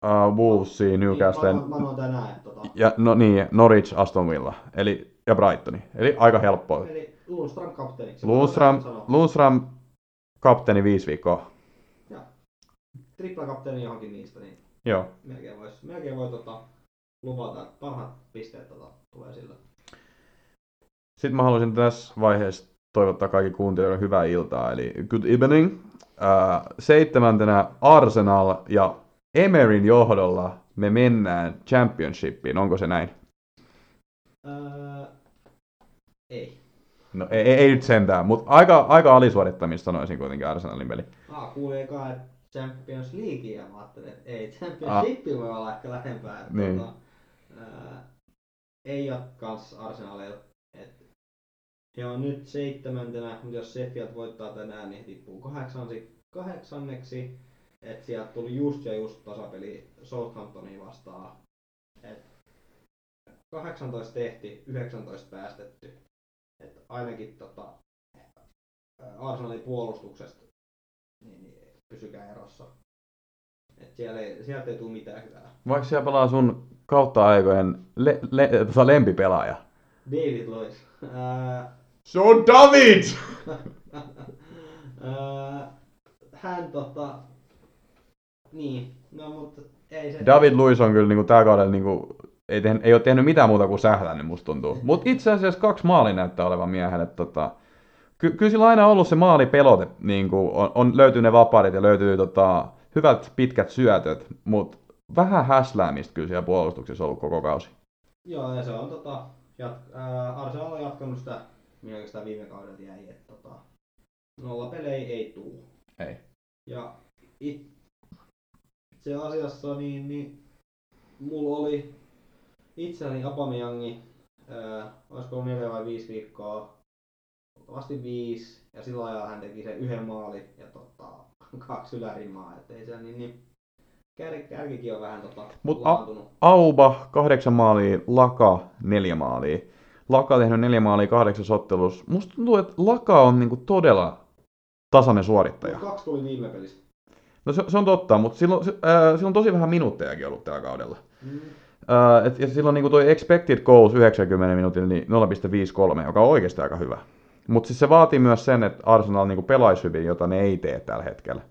Speaker 1: äh, Wolvesi, Newcastle
Speaker 2: Niin, mä, mä tänään, tota,
Speaker 1: ja no niin, Norwich, Aston Villa. Eli, ja Brightoni. Eli aika helppoa.
Speaker 2: eli Lundström kapteeniksi.
Speaker 1: Lundström. Lundström kapteeni viisi viikkoa.
Speaker 2: Ja, tripla kapteeni johonkin niistä, niin
Speaker 1: Joo.
Speaker 2: melkein vois, melkein voi tota, luvata, että parhaat pisteet tota, tulee sillä.
Speaker 1: Sitten mä haluaisin tässä vaiheessa toivottaa kaikki kuuntelijoille hyvää iltaa, eli good evening. Äh, seitsemäntenä Arsenal ja Emerin johdolla me mennään Championshipiin, onko se näin?
Speaker 2: Öö, ei.
Speaker 1: No ei, ei, nyt sentään, mutta aika, aika alisuorittamista sanoisin kuitenkin Arsenalin peli.
Speaker 2: Ah, kuuli eka, että Champions League ja mä ajattelin, että ei, Championship voi olla ehkä lähempää. että
Speaker 1: Niin.
Speaker 2: Tota, ää, ei ole kans Arsenalilla. Et he on nyt seitsemäntenä, mutta jos Sheffield voittaa tänään, niin he tippuu kahdeksansi, kahdeksanneksi. Et sieltä tuli just ja just tasapeli Southamptonia vastaan. Et 18 tehti, 19 päästetty. Et ainakin tota, Arsenalin puolustuksesta niin, niin pysykää erossa. Et siellä ei, sieltä ei tule mitään hyvää.
Speaker 1: Vaikka siellä pelaa sun kautta aikojen le- le- tota lempipelaaja.
Speaker 2: David Lois. Ää,
Speaker 1: Se on David!
Speaker 2: ää, hän tota... Niin, no mutta ei se...
Speaker 1: David Luiz on kyllä niinku tää kaudella niinku, ei, tehnyt, ei ole tehnyt mitään muuta kuin sählännyt, musta tuntuu. Mutta itse asiassa kaksi maali näyttää olevan miehelle. Tota, ky- kyllä sillä aina ollut se maalipelote, niinku, on, on, löytyy ne vapaarit ja löytyy tota, hyvät pitkät syötöt, mutta vähän häsläämistä kyllä siellä puolustuksessa ollut koko kausi.
Speaker 2: Joo, ja se on tota... Jat, ää, Arsenal on jatkanut sitä, mihin sitä viime kaudelta jäi, että tota... Nolla pelejä ei tuu.
Speaker 1: Ei.
Speaker 2: Ja itse asiassa niin, niin mulla oli itselläni Apameyangi, ää, olisiko ollut 4 vai 5 viikkoa, luultavasti 5, ja sillä ajalla hän teki sen yhden maali ja tota, kaksi ylärimaa, ettei se niin, niin kär, kärkikin on vähän tota,
Speaker 1: Mut a-. Auba kahdeksan maalia, Laka neljä maalia. Laka on tehnyt neljä maalia kahdeksas ottelussa. Musta tuntuu, että Laka on niinku todella tasainen suorittaja.
Speaker 2: Mut kaksi tuli viime pelissä.
Speaker 1: No se, se on totta, mutta silloin, se, äh, silloin on tosi vähän minuuttejakin ollut tällä kaudella.
Speaker 2: Mm.
Speaker 1: Äh, et, ja silloin niin toi expected goals 90 minuutilla niin 0,53, joka on oikeasti aika hyvä. Mutta siis se vaatii myös sen, että Arsenal niin pelaisi hyvin, jota ne ei tee tällä hetkellä.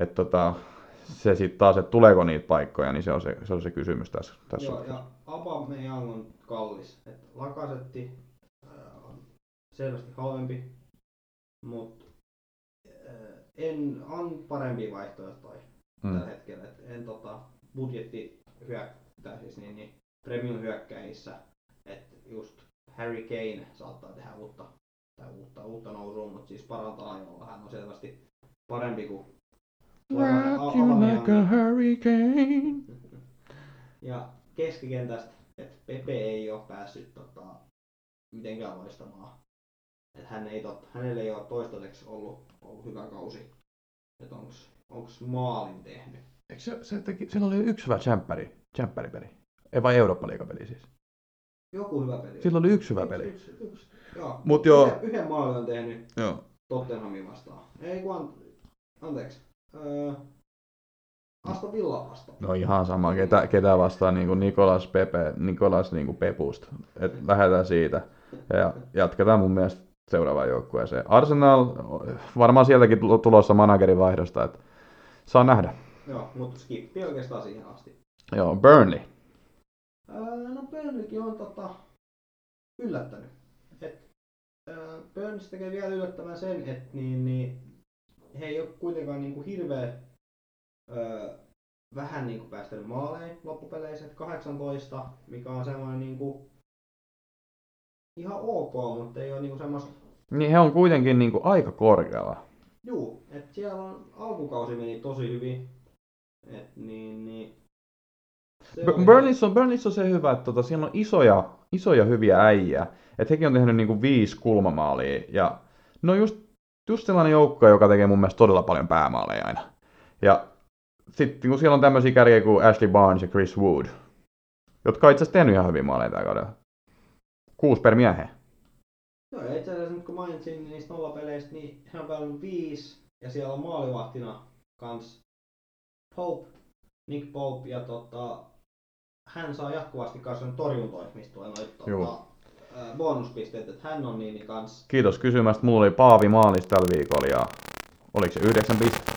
Speaker 1: Et tota, se sitten taas, että tuleeko niitä paikkoja, niin se on se, se, on se kysymys tässä, tässä
Speaker 2: Joo, ja Aubameyang on kallis. Et Lakasetti ää, on selvästi halvempi, mutta en, on parempi vaihtoehtoja
Speaker 1: Mm.
Speaker 2: tällä hetkellä. Et en tota, budjetti hyökkää siis niin, niin premium hyökkäjissä, että just Harry Kane saattaa tehdä uutta, tai uutta, uutta nousua, mutta siis parantaa ajoilla. Hän on selvästi parempi kuin
Speaker 1: Wrap you like a hurricane.
Speaker 2: Ja keskikentästä, että Pepe ei ole päässyt tota, mitenkään loistamaan. Et hän ei tot, hänellä ei ole toistaiseksi ollut, ollut hyvä kausi. Että onks, onks maalin tehnyt.
Speaker 1: Eikö se, se teki, siellä oli yksi hyvä tsemppäri, tsemppäripeli. Ei vai Eurooppa-liigapeli siis.
Speaker 2: Joku hyvä peli.
Speaker 1: Sillä oli yksi hyvä
Speaker 2: Yksi,
Speaker 1: peli.
Speaker 2: Yksi, yksi. Joo.
Speaker 1: Mut joo.
Speaker 2: Yhden, yhden maalin on tehnyt
Speaker 1: Joo.
Speaker 2: Tottenhamin vastaan. Ei kun, an, anteeksi. Öö, Aston Villa vastaan.
Speaker 1: No ihan sama, ketä, ketä vastaan niin kuin Nikolas Pepe, Nikolas niin kuin Pepusta. Et lähdetään siitä ja jatketaan mun mielestä seuraavaan joukkueeseen. Arsenal, varmaan sieltäkin tulo- tulossa managerin vaihdosta, että saa nähdä.
Speaker 2: Joo, mutta skippi oikeastaan siihen asti.
Speaker 1: Joo, Burnley.
Speaker 2: Öö, no Burnleykin on tota, yllättänyt. Et, öö, Burns tekee vielä yllättävän sen, että niin, niin, he ei ole kuitenkaan niinku hirveä öö, vähän niinku päästänyt maaleihin loppupeleissä, et 18, mikä on semmoinen niinku, ihan ok, mutta ei ole niinku semmoista,
Speaker 1: Niin he on kuitenkin niin kuin aika korkealla.
Speaker 2: juu, että siellä on alkukausi meni tosi hyvin, et niin, niin
Speaker 1: Burnleyssä on, Burnleyssä on se hyvä, että tota, siellä on isoja, isoja hyviä äijä. Että hekin on tehnyt niinku viisi kulmamaalia. Ja no just, just sellainen joukko, joka tekee mun mielestä todella paljon päämaaleja aina. Ja sitten kun siellä on tämmöisiä kärjejä kuin Ashley Barnes ja Chris Wood, jotka on itse asiassa tehnyt ihan hyviä maaleja tällä kaudella. Kuusi per miehe.
Speaker 2: Joo, ja itse asiassa nyt kun mainitsin niistä nollapeleistä, niin hän on pelannut viisi, ja siellä on maalivahtina kans Pope, Nick Pope, ja tota, hän saa jatkuvasti kanssa torjuntoja, mistä tulee noita tota, että hän on niin, niin kans...
Speaker 1: Kiitos kysymästä. Mulla oli Paavi maalis tällä viikolla ja oliko se yhdeksän pistettä?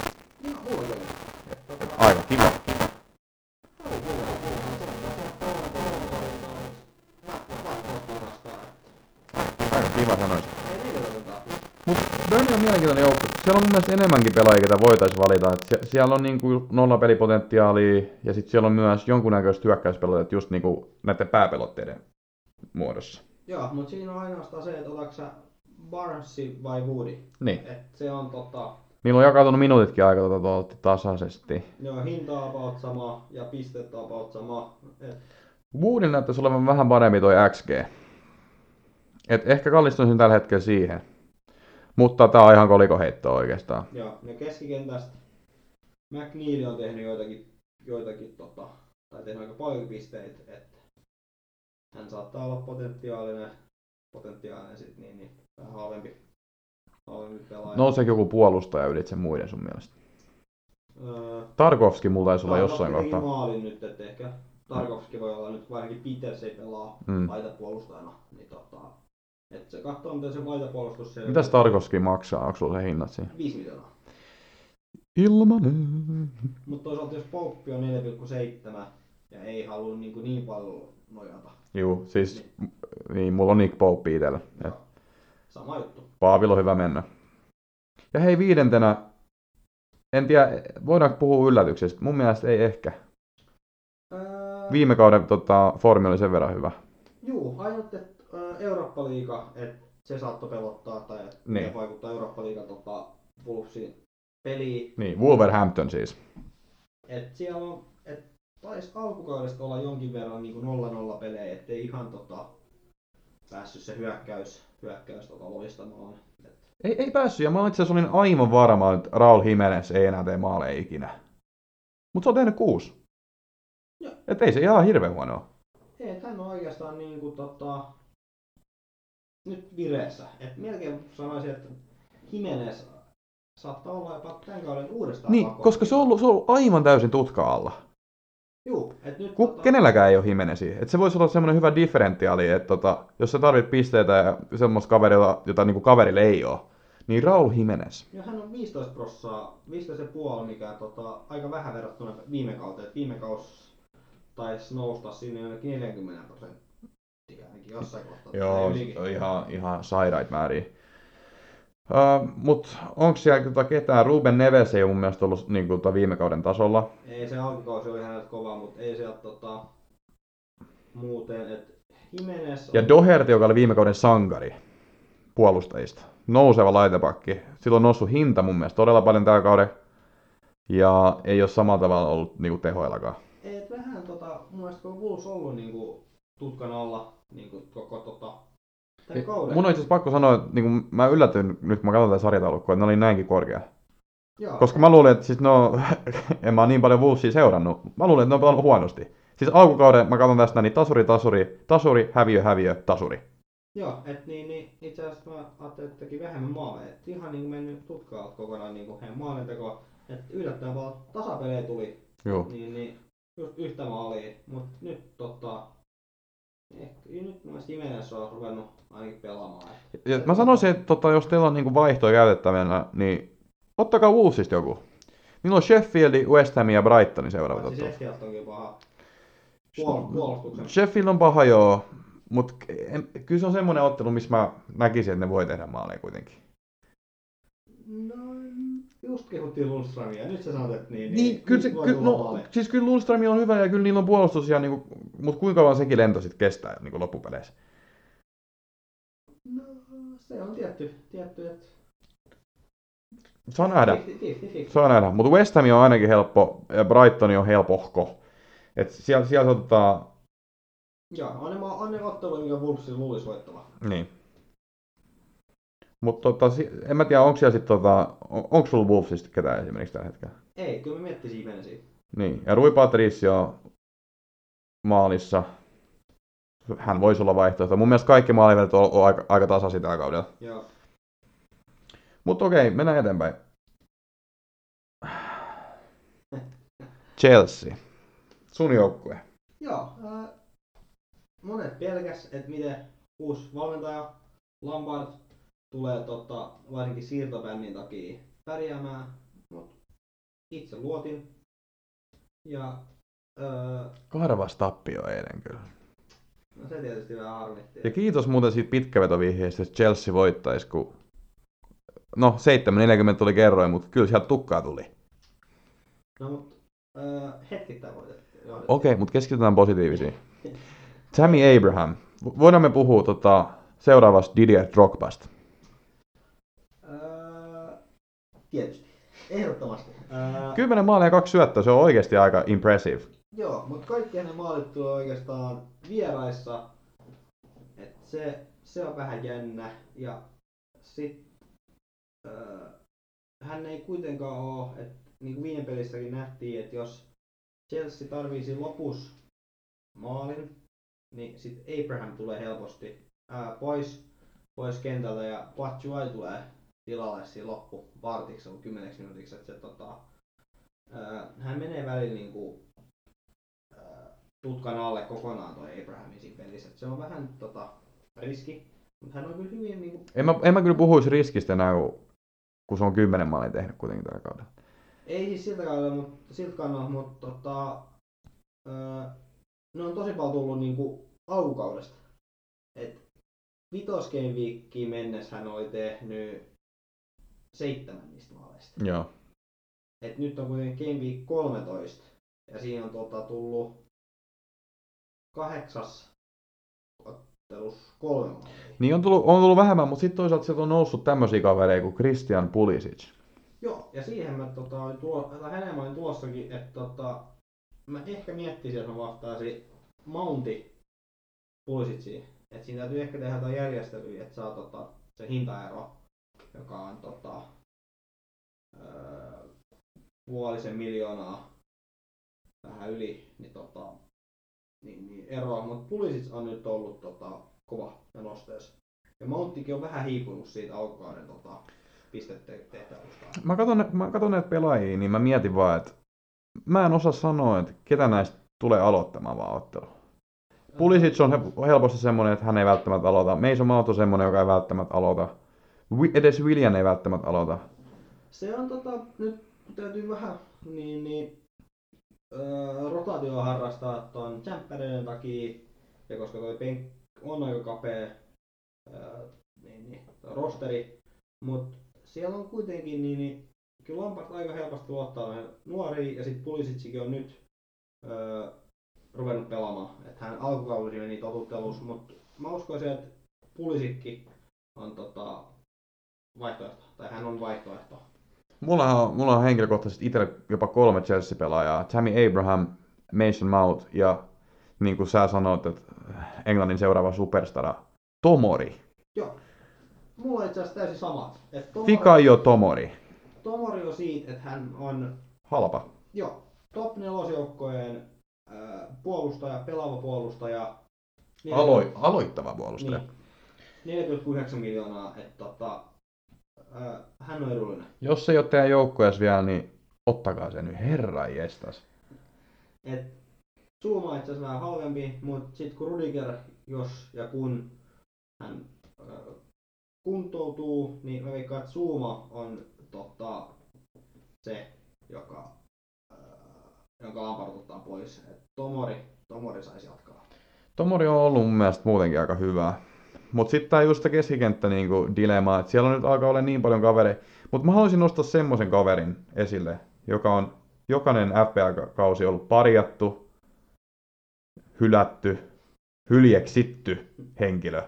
Speaker 1: Siellä on mun mielestä enemmänkin pelaajia, ketä voitaisiin valita. Et sie- siellä on niinku nollapelipotentiaalia ja sitten siellä on myös jonkunnäköistä hyökkäyspelotetta just niinku näiden pääpelotteiden muodossa.
Speaker 2: Joo, mutta siinä on ainoastaan se, että otatko sä Barnesi vai Woody.
Speaker 1: Niin.
Speaker 2: Et se on tota,
Speaker 1: Niillä on jakautunut minuutitkin aika tota, tuolta tasaisesti.
Speaker 2: joo, hinta about sama ja pistettä about sama. Et
Speaker 1: Woodin näyttäisi olevan vähän parempi toi XG. Et ehkä kallistuisin tällä hetkellä siihen. Mutta tää on ihan kolikoheittoa oikeastaan.
Speaker 2: Joo, ja keskikentästä McNeil on tehnyt joitakin, joitakin tota, tai tehnyt aika paljon pisteitä, että hän saattaa olla potentiaalinen, potentiaalinen sit niin, niin vähän halvempi, halvempi pelaaja.
Speaker 1: Nouseeko joku puolustaja ylitse muiden sun mielestä?
Speaker 2: Öö,
Speaker 1: Tarkovski mulla taisi olla jossain kohtaa.
Speaker 2: maalin nyt, että ehkä Tarkovski voi olla nyt, varsinkin Peters ei pelaa
Speaker 1: Mm.
Speaker 2: laitapuolustajana, niin tota, että se katsoo miten se laitapuolustus siellä.
Speaker 1: Mitäs Tarkovski maksaa? Onko sulla se hinnat siinä?
Speaker 2: 5 miljoonaa.
Speaker 1: Ilmanen.
Speaker 2: Mutta toisaalta jos Pouppi on 4,7 ja ei halua niin, kuin niin paljon nojata,
Speaker 1: Juu, siis niin, mulla on Nick Pope itellä. Et
Speaker 2: Joo. sama juttu.
Speaker 1: Paavilla on hyvä mennä. Ja hei viidentenä, en tiedä, voidaanko puhua yllätyksestä? Mun mielestä ei ehkä.
Speaker 2: Öö,
Speaker 1: Viime kauden tota, formi oli sen verran hyvä.
Speaker 2: Juu, ainut, että Eurooppa-liiga, että se saattoi pelottaa tai että
Speaker 1: Niin.
Speaker 2: vaikuttaa Eurooppa-liigan tota, Wolvesin peliin.
Speaker 1: Niin, Wolverhampton siis.
Speaker 2: Et siellä on, et taisi alkukaudesta olla jonkin verran niin 0-0 pelejä, ettei ihan tota, päässyt se hyökkäys, hyökkäys tota, loistamaan. Et,
Speaker 1: Ei, ei päässyt, ja mä itse asiassa olin aivan varma, että Raul Jimenez ei enää tee maaleja ikinä. Mutta se on tehnyt kuusi.
Speaker 2: Joo.
Speaker 1: Et ei se ihan hirveän huonoa.
Speaker 2: ei, hän on oikeastaan niin kuin, tota, nyt vireessä. Et melkein sanoisin, että Jimenez saattaa olla jopa tämän kauden uudestaan
Speaker 1: Niin,
Speaker 2: pakko.
Speaker 1: koska se on, ollut, se on ollut aivan täysin tutka alla.
Speaker 2: Juu, et nyt
Speaker 1: Ku, kenelläkään ei ole Jimenezi. Et se voisi olla semmoinen hyvä differentiaali, että tota, jos sä tarvit pisteitä ja semmoista kaverilla, jota niinku kaverille ei ole, niin Raul Jimenez.
Speaker 2: Ja hän on 15 prossaa, 15,5, mikä tota, aika vähän verrattuna viime kauteen. Et viime kaus taisi nousta sinne jonnekin 40 prosenttia ainakin jossain kohtaa.
Speaker 1: Joo, ihan, ihan sairaita määriä. Uh, Mutta onko siellä tota ketään? Ruben Neves ei mun mielestä ollut niin kuin, tota viime kauden tasolla.
Speaker 2: Ei se alkukausi oli häneltä kova, mutta ei sieltä tota, muuten, että Jimenez on,
Speaker 1: Ja Doherty, joka oli viime kauden sankari puolustajista. Nouseva laitapakki. Sillä on noussut hinta mun mielestä todella paljon tällä kauden. Ja ei ole samalla tavalla ollut niin kuin tehoillakaan.
Speaker 2: et vähän tota, mun mielestä kun Wolves ollut niinku tutkan alla niinku koko tota, tämän kauden.
Speaker 1: Mun on itse pakko sanoa, että niin kuin mä yllätyin nyt, kun mä katson tätä sarjataulukkoa, että ne oli näinkin korkea.
Speaker 2: Joo,
Speaker 1: Koska mä luulin, että siis no, en mä ole niin paljon Wolvesia seurannut. Mä luulin, että ne on pelannut huonosti. Siis alkukauden mä katson tästä niin tasuri, tasuri, tasuri, häviö, häviö, tasuri.
Speaker 2: Joo, et niin, niin itse asiassa mä ajattelin, että teki vähemmän maaleja. Et ihan niin kuin mennyt tutkaalta kokonaan niin kuin heidän maalinteko. Että yllättäen vaan tasapelejä tuli,
Speaker 1: Joo.
Speaker 2: niin, niin just yhtä maalia. Mut nyt tota, ehkä nyt mun mielestä Jimenez on ruvennut ainakin pelaamaan.
Speaker 1: Ja mä sanoisin, että tota, jos teillä on niinku vaihtoja käytettävänä, niin ottakaa Wolvesista joku. Niillä on Sheffield, West Ham ja Brighton seuraavat ottelut.
Speaker 2: Sheffield onkin paha puolustuksen.
Speaker 1: Sheffield on paha joo, mutta kyllä se on semmoinen ottelu, missä mä näkisin, että ne voi tehdä maaleja kuitenkin.
Speaker 2: No, just kehuttiin Lundströmiä. Nyt sä sanot, että niin,
Speaker 1: Niin, kyllä se, kyllä, no, siis kyllä Lundström on hyvä ja kyllä niillä on puolustus, ja niinku, mutta kuinka kauan sekin lento sitten kestää niinku loppupeleissä?
Speaker 2: No, se on tietty, tietty että
Speaker 1: Saa nähdä.
Speaker 2: 50-50.
Speaker 1: Saa nähdä, mutta West Ham on ainakin helppo ja Brighton on helpohko. Et siellä, siellä se otetaan,
Speaker 2: Joo, on ne, on ne ottelu, mikä Wolvesin luulisi voittava.
Speaker 1: niin. Mutta tota, en mä tiedä, onko siellä sitten tota, on- onko sulla Wolvesista ketään esimerkiksi tällä hetkellä?
Speaker 2: Ei, kyllä mä miettisin Jimenezia.
Speaker 1: Niin, ja Rui Patricio maalissa. Hän voisi olla vaihtoehto. Mun mielestä kaikki maalivedet on, on aika, aika tasaisia tällä kaudella.
Speaker 2: Joo.
Speaker 1: Mutta okei, mennään eteenpäin. Chelsea. Sun joukkue.
Speaker 2: Joo, äh, monet pelkäs, että miten uusi valmentaja Lampard tulee tota, varsinkin siirtobännin takia pärjäämään, mutta itse luotin. Ja öö,
Speaker 1: Karvas tappio eilen kyllä.
Speaker 2: no se tietysti vähän harmitti.
Speaker 1: Ja kiitos muuten siitä pitkävetovihjeestä, että Chelsea voittaisi, kun... No, 7.40 tuli kerroin, mutta kyllä sieltä tukkaa tuli.
Speaker 2: No mut öö, hetkittäin voitettiin.
Speaker 1: Okei, okay, mutta keskitytään positiivisiin. Tammy Abraham. Vo- Voidaan me puhua tota, seuraavasta Didier Drogbasta.
Speaker 2: Öö, tietysti. Ehdottomasti. Öö,
Speaker 1: 10 maalia ja kaksi syöttöä, se on oikeasti aika impressive.
Speaker 2: Joo, mutta kaikki hänen maalit tulee oikeastaan vieraissa. Et se, se on vähän jännä. Ja sit öö, hän ei kuitenkaan ole, että niin kuin viime pelissäkin nähtiin, että jos Chelsea tarvisi lopussa maalin, niin sitten Abraham tulee helposti ää, pois, pois kentältä ja Batshuayi tulee tilalle siinä loppu vartiksi on 10 minuutiksi, että se tota, ää, hän menee välillä niinku, ää, tutkan alle kokonaan toi Abrahamin siinä pelissä. Et se on vähän tota, riski, mutta hän on kyllä hyvin niinku,
Speaker 1: En mä, en mä kyllä puhuisi riskistä enää, kun, se on kymmenen maalin tehnyt kuitenkin tällä kaudella.
Speaker 2: ei siis siltä kaudella, mutta siltä kannalta, mutta tota, ää, ne on tosi paljon tullut niinku alkukaudesta. Et vitos game mennessä hän oli tehnyt seitsemän niistä maaleista.
Speaker 1: Joo.
Speaker 2: Et nyt on kuitenkin Game Week 13 ja siinä on tota, tullut kahdeksas ottelus kolme maalia.
Speaker 1: Niin on tullut, on tullut vähemmän, mutta sitten toisaalta sieltä on noussut tämmöisiä kavereita kuin Christian Pulisic.
Speaker 2: Joo, ja siihen mä tota, tuo, hänen mä olin tuossakin, että tota, mä ehkä miettisin, että mä vahtaisin Mounti Pulisitsiin. Että siinä täytyy ehkä tehdä jotain järjestelyä, että saa tota, se hintaero, joka on tota, öö, puolisen miljoonaa vähän yli, niin, tota, niin, niin eroa. Mutta Pulisic on nyt ollut tota, kova ja nosteessa. Ja Mounttikin on vähän hiipunut siitä alkukauden tota, pistetehtävystä.
Speaker 1: Mä katson, mä katson näitä pelaajia, niin mä mietin vaan, että mä en osaa sanoa, että ketä näistä tulee aloittamaan vaan ottelu. Pulisic on he- helposti semmoinen, että hän ei välttämättä aloita. Mason on semmoinen, joka ei välttämättä aloita. Edes William ei välttämättä aloita.
Speaker 2: Se on tota, nyt täytyy vähän niin, niin öö, rotaatioa harrastaa tuon jämppäreiden takia, ja koska toi penk on aika kapea öö, niin, niin, rosteri, mutta siellä on kuitenkin niin, niin kyllä Lampard aika helposti luottaa näihin nuoriin, ja sitten Pulisickin on nyt öö, ruvennut pelaamaan. Että hän alkukausi meni totuttelussa, mutta mä uskoisin, että Pulisikki on tota, vaihtoehto, tai hän on vaihtoehto.
Speaker 1: Mulla on, mulla on henkilökohtaisesti itsellä jopa kolme Chelsea-pelaajaa. Tammy Abraham, Mason Mount ja niin kuin sä sanoit, että Englannin seuraava superstara, Tomori.
Speaker 2: Joo. Mulla on itse asiassa täysin samat. Et Tomori,
Speaker 1: Tomori.
Speaker 2: Tomori on siitä, että hän on
Speaker 1: Halpa.
Speaker 2: jo top nelosjoukkojen äh, puolustaja, pelaava puolustaja.
Speaker 1: Aloi, aloittava puolustaja.
Speaker 2: Niin. 4,9 miljoonaa, että tota, hän on edullinen.
Speaker 1: Jos ei ole teidän joukkueessa vielä, niin ottakaa se nyt, herra jestas.
Speaker 2: Et Suuma on itse asiassa vähän halvempi, mutta sitten kun Rudiger, jos ja kun hän äh, kuntoutuu, niin mä veikkaan, että Suuma on tota, se, joka, äh, jonka Lampard ottaa pois. Et Tomori, Tomori saisi jatkaa.
Speaker 1: Tomori on ollut mun mielestä muutenkin aika hyvää. Mutta sitten tää just keskikenttä niinku dilemma, että siellä on nyt alkaa olla niin paljon kavereita. Mutta mä haluaisin nostaa semmoisen kaverin esille, joka on jokainen FPL-kausi ollut parjattu, hylätty, hyljeksitty henkilö.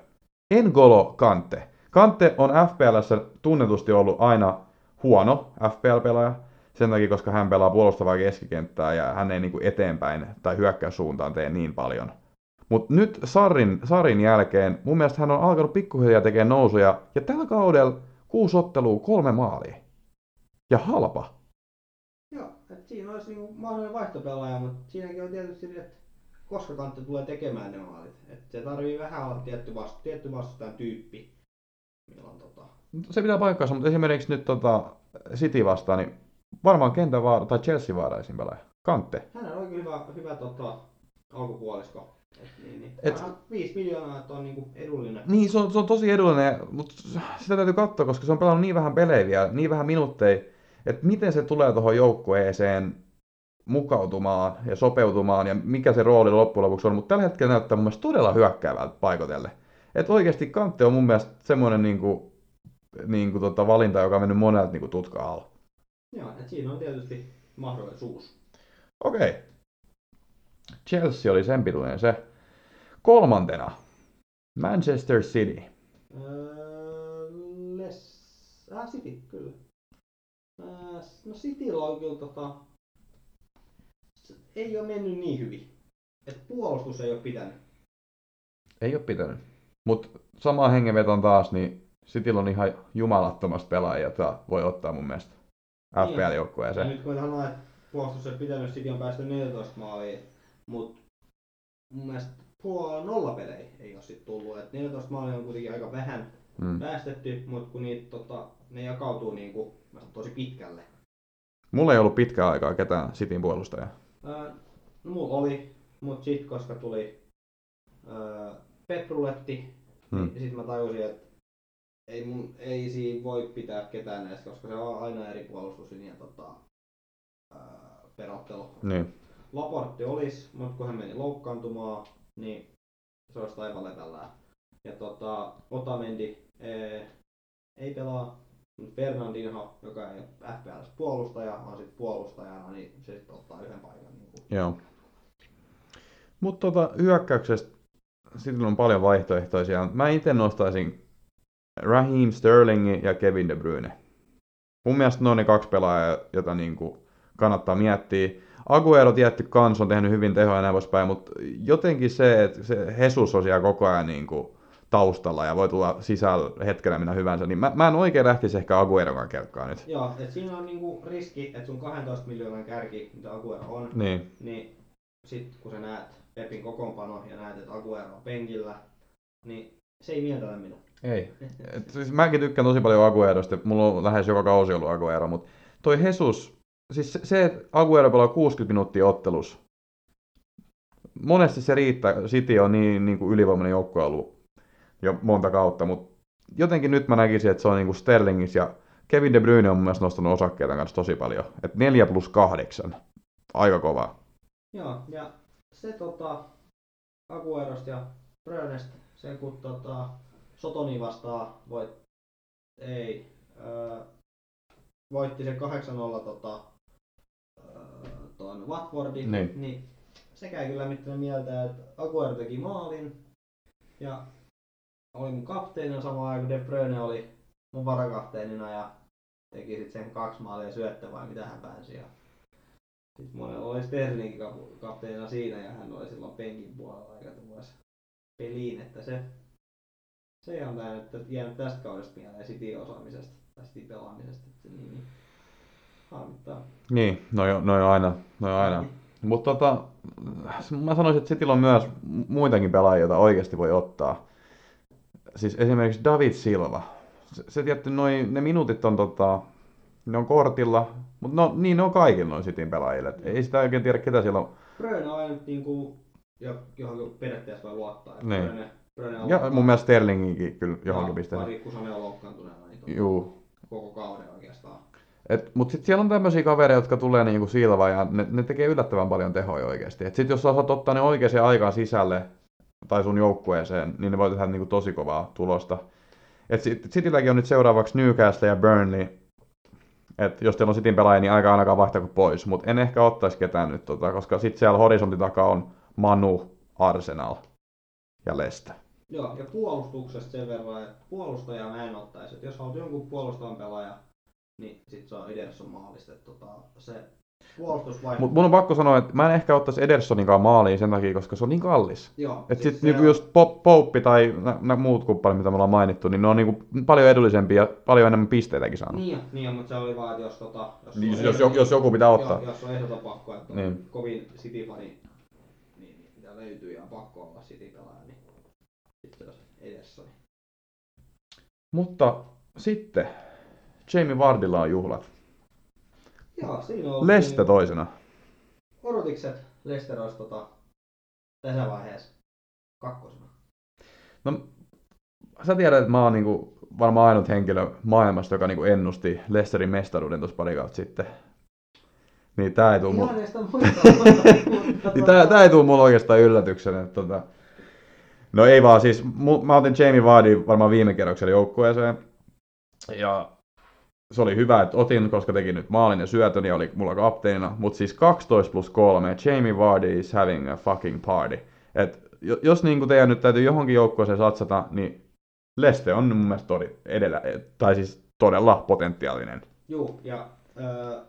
Speaker 1: Engolo Kante. Kante on FPLssä tunnetusti ollut aina huono FPL-pelaaja, sen takia, koska hän pelaa puolustavaa keskikenttää ja hän ei niinku eteenpäin tai hyökkäyssuuntaan tee niin paljon. Mutta nyt Sarin, Sarin jälkeen mun mielestä hän on alkanut pikkuhiljaa tekemään nousuja ja tällä kaudella kuusi ottelua, kolme maalia. Ja halpa.
Speaker 2: Joo, et siinä olisi niinku mahdollinen vaihtopelaaja, mutta siinäkin on tietysti, että koska Kantti tulee tekemään ne maalit. Et se tarvii vähän olla tietty, vastu, tietty vastustajan tyyppi. Milloin tota,
Speaker 1: Se pitää paikkaansa, mutta esimerkiksi nyt tota City vastaan, niin varmaan kentän vaara, tai Chelsea vaaraisin pelaaja. Kante.
Speaker 2: Hänellä on kyllä hyvä, hyvä tota, alkupuolisko. Et, niin, niin.
Speaker 1: Et-
Speaker 2: Et... 5 miljoonaa, että on niinku edullinen.
Speaker 1: Niin, se on, se on tosi edullinen, mutta sitä täytyy katsoa, koska se on pelannut niin vähän pelejä vielä, niin vähän minuutteja, että miten se tulee tuohon joukkueeseen mukautumaan ja sopeutumaan ja mikä se rooli loppujen lopuksi on, mutta tällä hetkellä näyttää mun mielestä todella hyökkäävältä paikotelle. Että oikeasti Kantte on mun mielestä semmoinen niinku, niinku tota valinta, joka on mennyt monelta niinku tutka alla.
Speaker 2: Joo, et siinä on tietysti mahdollisuus.
Speaker 1: Okei. Chelsea oli sen pituinen se. Kolmantena. Manchester City.
Speaker 2: Öö, les... Äh, City, kyllä. Öö, no Cityllä on kyllä tota... ei ole mennyt niin hyvin. Et puolustus ei ole pitänyt.
Speaker 1: Ei ole pitänyt. Mutta sama hengenveton taas, niin Cityllä on ihan jumalattomasti pelaajia, jota voi ottaa mun mielestä
Speaker 2: Niin. Ja
Speaker 1: FPL-joukkueeseen.
Speaker 2: nyt kun sanoin, että puolustus ei pitänyt, City on päästy 14 maaliin, mutta mun mielestä puolella nollapelejä ei ole sit tullut. Et 14 maalia on kuitenkin aika vähän
Speaker 1: Mm.
Speaker 2: päästetty, mutta kun niitä, tota, ne jakautuu niinku, mä sanon, tosi pitkälle.
Speaker 1: Mulla ei ollut pitkään aikaa ketään Cityn puolustajaa.
Speaker 2: Ää, no mulla oli, mutta sitten koska tuli ää, Petruletti,
Speaker 1: Mm.
Speaker 2: niin sit mä tajusin, että ei, mun, ei siinä voi pitää ketään näistä, koska se on aina eri puolustuslinja tota, ää, perottelu.
Speaker 1: Niin.
Speaker 2: Laportti olisi, mutta kun hän meni loukkaantumaan, niin se olisi aivan. Ja tota, Otamendi ee, ei pelaa, Fernandinho, joka ei ole FPLs puolustaja, vaan sit puolustajana, niin se sitten ottaa yhden paikan. Niin kuin.
Speaker 1: Joo. Mutta tota, hyökkäyksestä Cityllä on paljon vaihtoehtoisia. Mä itse nostaisin Raheem Sterlingin ja Kevin De Bruyne. Mun mielestä ne on ne kaksi pelaajaa, jota niinku kannattaa miettiä. Aguero tietty kans on tehnyt hyvin tehoja ja näin poispäin, mutta jotenkin se, että se Jesus on siellä koko ajan niinku taustalla ja voi tulla sisällä hetkellä minä hyvänsä, niin mä, mä en oikein lähtisi ehkä Agueron kelkkaa nyt.
Speaker 2: Joo, et siinä on niinku riski, että sun 12 miljoonan kärki, mitä Aguero on,
Speaker 1: Niin,
Speaker 2: niin sit kun sä näet Pepin kokoonpano ja näet, että Aguero on penkillä, niin se ei mieltänyt minua.
Speaker 1: Ei. Et siis mäkin tykkään tosi paljon Aguerosta, mulla on lähes joka kausi ollut Aguero, mutta toi Jesus, siis se, se että Aguero pelaa 60 minuuttia ottelus, monesti se riittää, City on niin, niin kuin ylivoimainen joukkue ollut jo monta kautta, mutta jotenkin nyt mä näkisin, että se on niin kuin Sterlingis ja Kevin De Bruyne on mielestä nostanut osakkeita kanssa tosi paljon, että 4 plus 8, aika kovaa.
Speaker 2: Joo, ja se tota, Aguerosta ja Brönest, se kun tota, Sotoni vastaa voit, ei, öö, voitti se 8-0 tota, Watfordin,
Speaker 1: Niin.
Speaker 2: niin sekä ei kyllä mitään mieltä, että Aguero teki maalin ja oli mun kapteenina samaan aikaan, kun De Bruyne oli mun varakapteenina ja teki sitten sen kaksi maalia syöttö vai mitä hän pääsi. Ja sitten monella oli Sterlingin kap- kapteenina siinä ja hän oli silloin penkin puolella aika tuossa peliin, että se, se on tää nyt jäänyt tästä kaudesta mieleen City osaamisesta tai City pelaamisesta, että niin, niin harmittaa.
Speaker 1: Niin, no jo, no jo aina, no jo aina. Mutta tota, mä sanoisin, että Cityllä on myös muitakin pelaajia, joita oikeasti voi ottaa. Siis esimerkiksi David Silva. Se, se tietty, noi, ne minuutit on tota, ne on kortilla, mutta no, niin ne on kaikilla noin Cityn pelaajille. Et ei sitä oikein tiedä, ketä siellä on.
Speaker 2: Bröne on nyt niinku, jo, johonkin periaatteessa voi luottaa.
Speaker 1: Niin.
Speaker 2: Bröne, Bröne on
Speaker 1: Ja mun mielestä Sterlinginkin kyllä johonkin pisteeseen.
Speaker 2: Pari, kun Sane on loukkaantuneena, niin
Speaker 1: Juu.
Speaker 2: koko kauden oikeastaan.
Speaker 1: Et, mut sit siellä on tämmöisiä kavereita, jotka tulee niinku Silva ja ne, ne tekee yllättävän paljon tehoja oikeasti. Et sit jos sä osaat ottaa ne oikeaan aikaan sisälle tai sun joukkueeseen, niin ne voi tehdä niinku tosi kovaa tulosta. Et Citylläkin on nyt seuraavaksi Newcastle ja Burnley. Et jos teillä on Cityn pelaajia, niin aika ainakaan vaihtako pois. Mutta en ehkä ottaisi ketään nyt, tota, koska sit siellä horisontin takaa on Manu, Arsenal ja Leicester.
Speaker 2: Joo, ja puolustuksesta sen verran, että puolustajaa mä en ottaisi. Että jos haluat jonkun puolustavan pelaaja, niin sit se on Ederson maalista. Tota, se.
Speaker 1: Mutta mun on pakko sanoa, että mä en ehkä ottaisi Edersoninkaan maaliin sen takia, koska se on niin kallis.
Speaker 2: Joo,
Speaker 1: Et
Speaker 2: siis
Speaker 1: sit
Speaker 2: se
Speaker 1: niinku
Speaker 2: on-
Speaker 1: just Pop, Pouppi tai nä, nä muut kumppanit, mitä me ollaan mainittu, niin ne on niinku paljon edullisempia ja paljon enemmän pisteitäkin saanut.
Speaker 2: Niin, niin mutta se oli vaan, että jos, tota, jos,
Speaker 1: Niin, jos,
Speaker 2: ehdoton-
Speaker 1: jos, jos joku pitää ottaa.
Speaker 2: Joo, jos on ehdoton pakko, että on
Speaker 1: Niin.
Speaker 2: kovin City-fani, niin, niin mitä löytyy ja on pakko olla City-pelaaja, niin sitten se olisi Ederson.
Speaker 1: Mutta sitten Jamie Vardilla on juhlat.
Speaker 2: Joo, siinä on
Speaker 1: Leste toisena.
Speaker 2: Odotikset Leicester olisi tota, tässä vaiheessa kakkosena.
Speaker 1: No, sä tiedät, että mä oon niinku varmaan ainut henkilö maailmasta, joka niinku ennusti Leicesterin mestaruuden tuossa pari kautta sitten. Niin tää ei tuu
Speaker 2: mutta
Speaker 1: Niin tää, tää ei tuu mulle oikeastaan yllätyksenä. Että tota... No ei vaan, siis mä otin Jamie Vardin varmaan viime kerroksella joukkueeseen. Ja se oli hyvä, että otin, koska teki nyt maalin ja syötön ja oli mulla kapteenina. Mutta siis 12 plus 3, Jamie Vardy is having a fucking party. Et jo- jos niinku teidän nyt täytyy johonkin joukkueeseen satsata, niin Leste on mun mielestä todi, edellä, tai siis todella potentiaalinen.
Speaker 2: Juu, ja öö,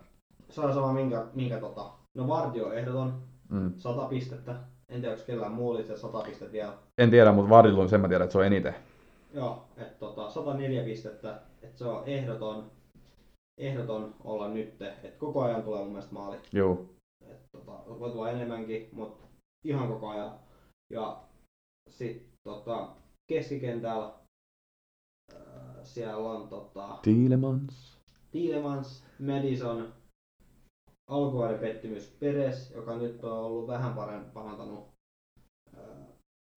Speaker 2: se on sama minkä, minkä tota, no Vardy on ehdoton,
Speaker 1: Mm.
Speaker 2: 100 pistettä. En tiedä, onko kellään muulla itse 100 pistettä vielä.
Speaker 1: En tiedä, mutta Vardilla on sen mä tiedän, että se on eniten.
Speaker 2: Joo, että tota, 104 pistettä, että se on ehdoton, ehdoton olla nyt, että koko ajan tulee mun mielestä maali.
Speaker 1: Juu.
Speaker 2: Et, tota, voi tulla enemmänkin, mutta ihan koko ajan. Ja sitten tota, keskikentällä ää, siellä on tota,
Speaker 1: Tielemans.
Speaker 2: Tielemans, Madison, alkuaiden pettymys Peres, joka nyt on ollut vähän parempi parantanut, ää,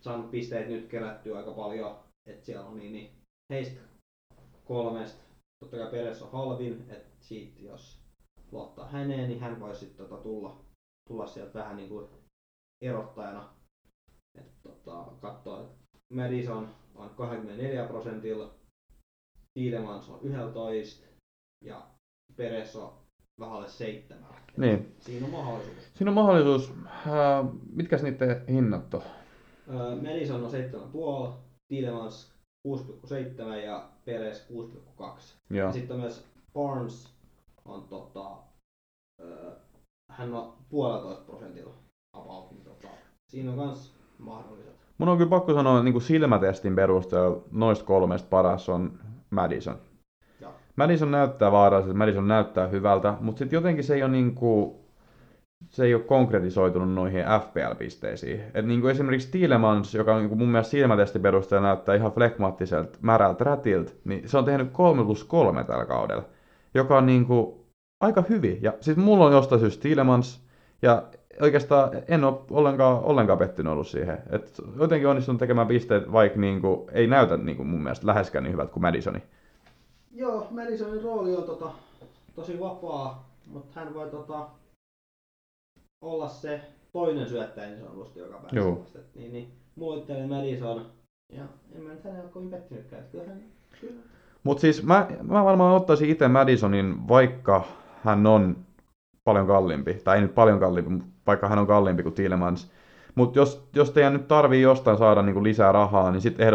Speaker 2: saanut pisteet nyt kerättyä aika paljon, että siellä on niin, niin heistä kolmesta, totta kai Peres on halvin, että siitä jos luottaa häneen, niin hän voisi sitten tota tulla, tulla sieltä vähän niin kuin erottajana. Et tota, katsoa, että Madison on 24 prosentilla, Tielemans on 11 ja Peres on vähän alle 7.
Speaker 1: Niin.
Speaker 2: Siinä on mahdollisuus.
Speaker 1: Siinä on mahdollisuus. Äh, mitkäs niiden hinnat on?
Speaker 2: Öö, Madison on 7,5, Tielemans 6,7 ja Peres 6,2.
Speaker 1: Joo.
Speaker 2: Ja sitten myös Barnes on tota, öö, hän on puolitoista prosentilla about, niin tota, siinä on kans mahdolliset.
Speaker 1: Mun on kyllä pakko sanoa, että niin silmätestin perusteella noista kolmesta paras on Madison.
Speaker 2: Joo.
Speaker 1: Madison näyttää vaaralliselta, Madison näyttää hyvältä, mutta sitten jotenkin se ei ole niinku, se ei ole konkretisoitunut noihin FPL-pisteisiin. Et niinku esimerkiksi Tielemans, joka niinku mun mielestä silmätestin perusteella näyttää ihan flekmaattiselta, märältä rätiltä, niin se on tehnyt 3 plus 3 tällä kaudella, joka on niinku aika hyvin. Ja sitten mulla on jostain syystä Tielemans, ja oikeastaan en ole ollenkaan, ollenkaan pettynyt ollut siihen. Et jotenkin onnistunut tekemään pisteet, vaikka niinku, ei näytä niinku mun mielestä läheskään niin hyvältä kuin Madisoni.
Speaker 2: Joo, Madisonin rooli on tota, tosi vapaa, mutta hän voi tota, olla se toinen syöttäjä niin sanotusti joka päivä.
Speaker 1: Joo.
Speaker 2: Et Niin, niin, mulla itselleni Madison, ja en mä nyt hänellä ole kovin pettynytkään. Kyllä hän, kyllä.
Speaker 1: Mutta siis mä, mä varmaan ottaisin itse Madisonin, vaikka hän on paljon kalliimpi, tai ei nyt paljon kalliimpi, vaikka hän on kalliimpi kuin Tielemans. Mutta jos, jos teidän nyt tarvii jostain saada niinku lisää rahaa, niin sitten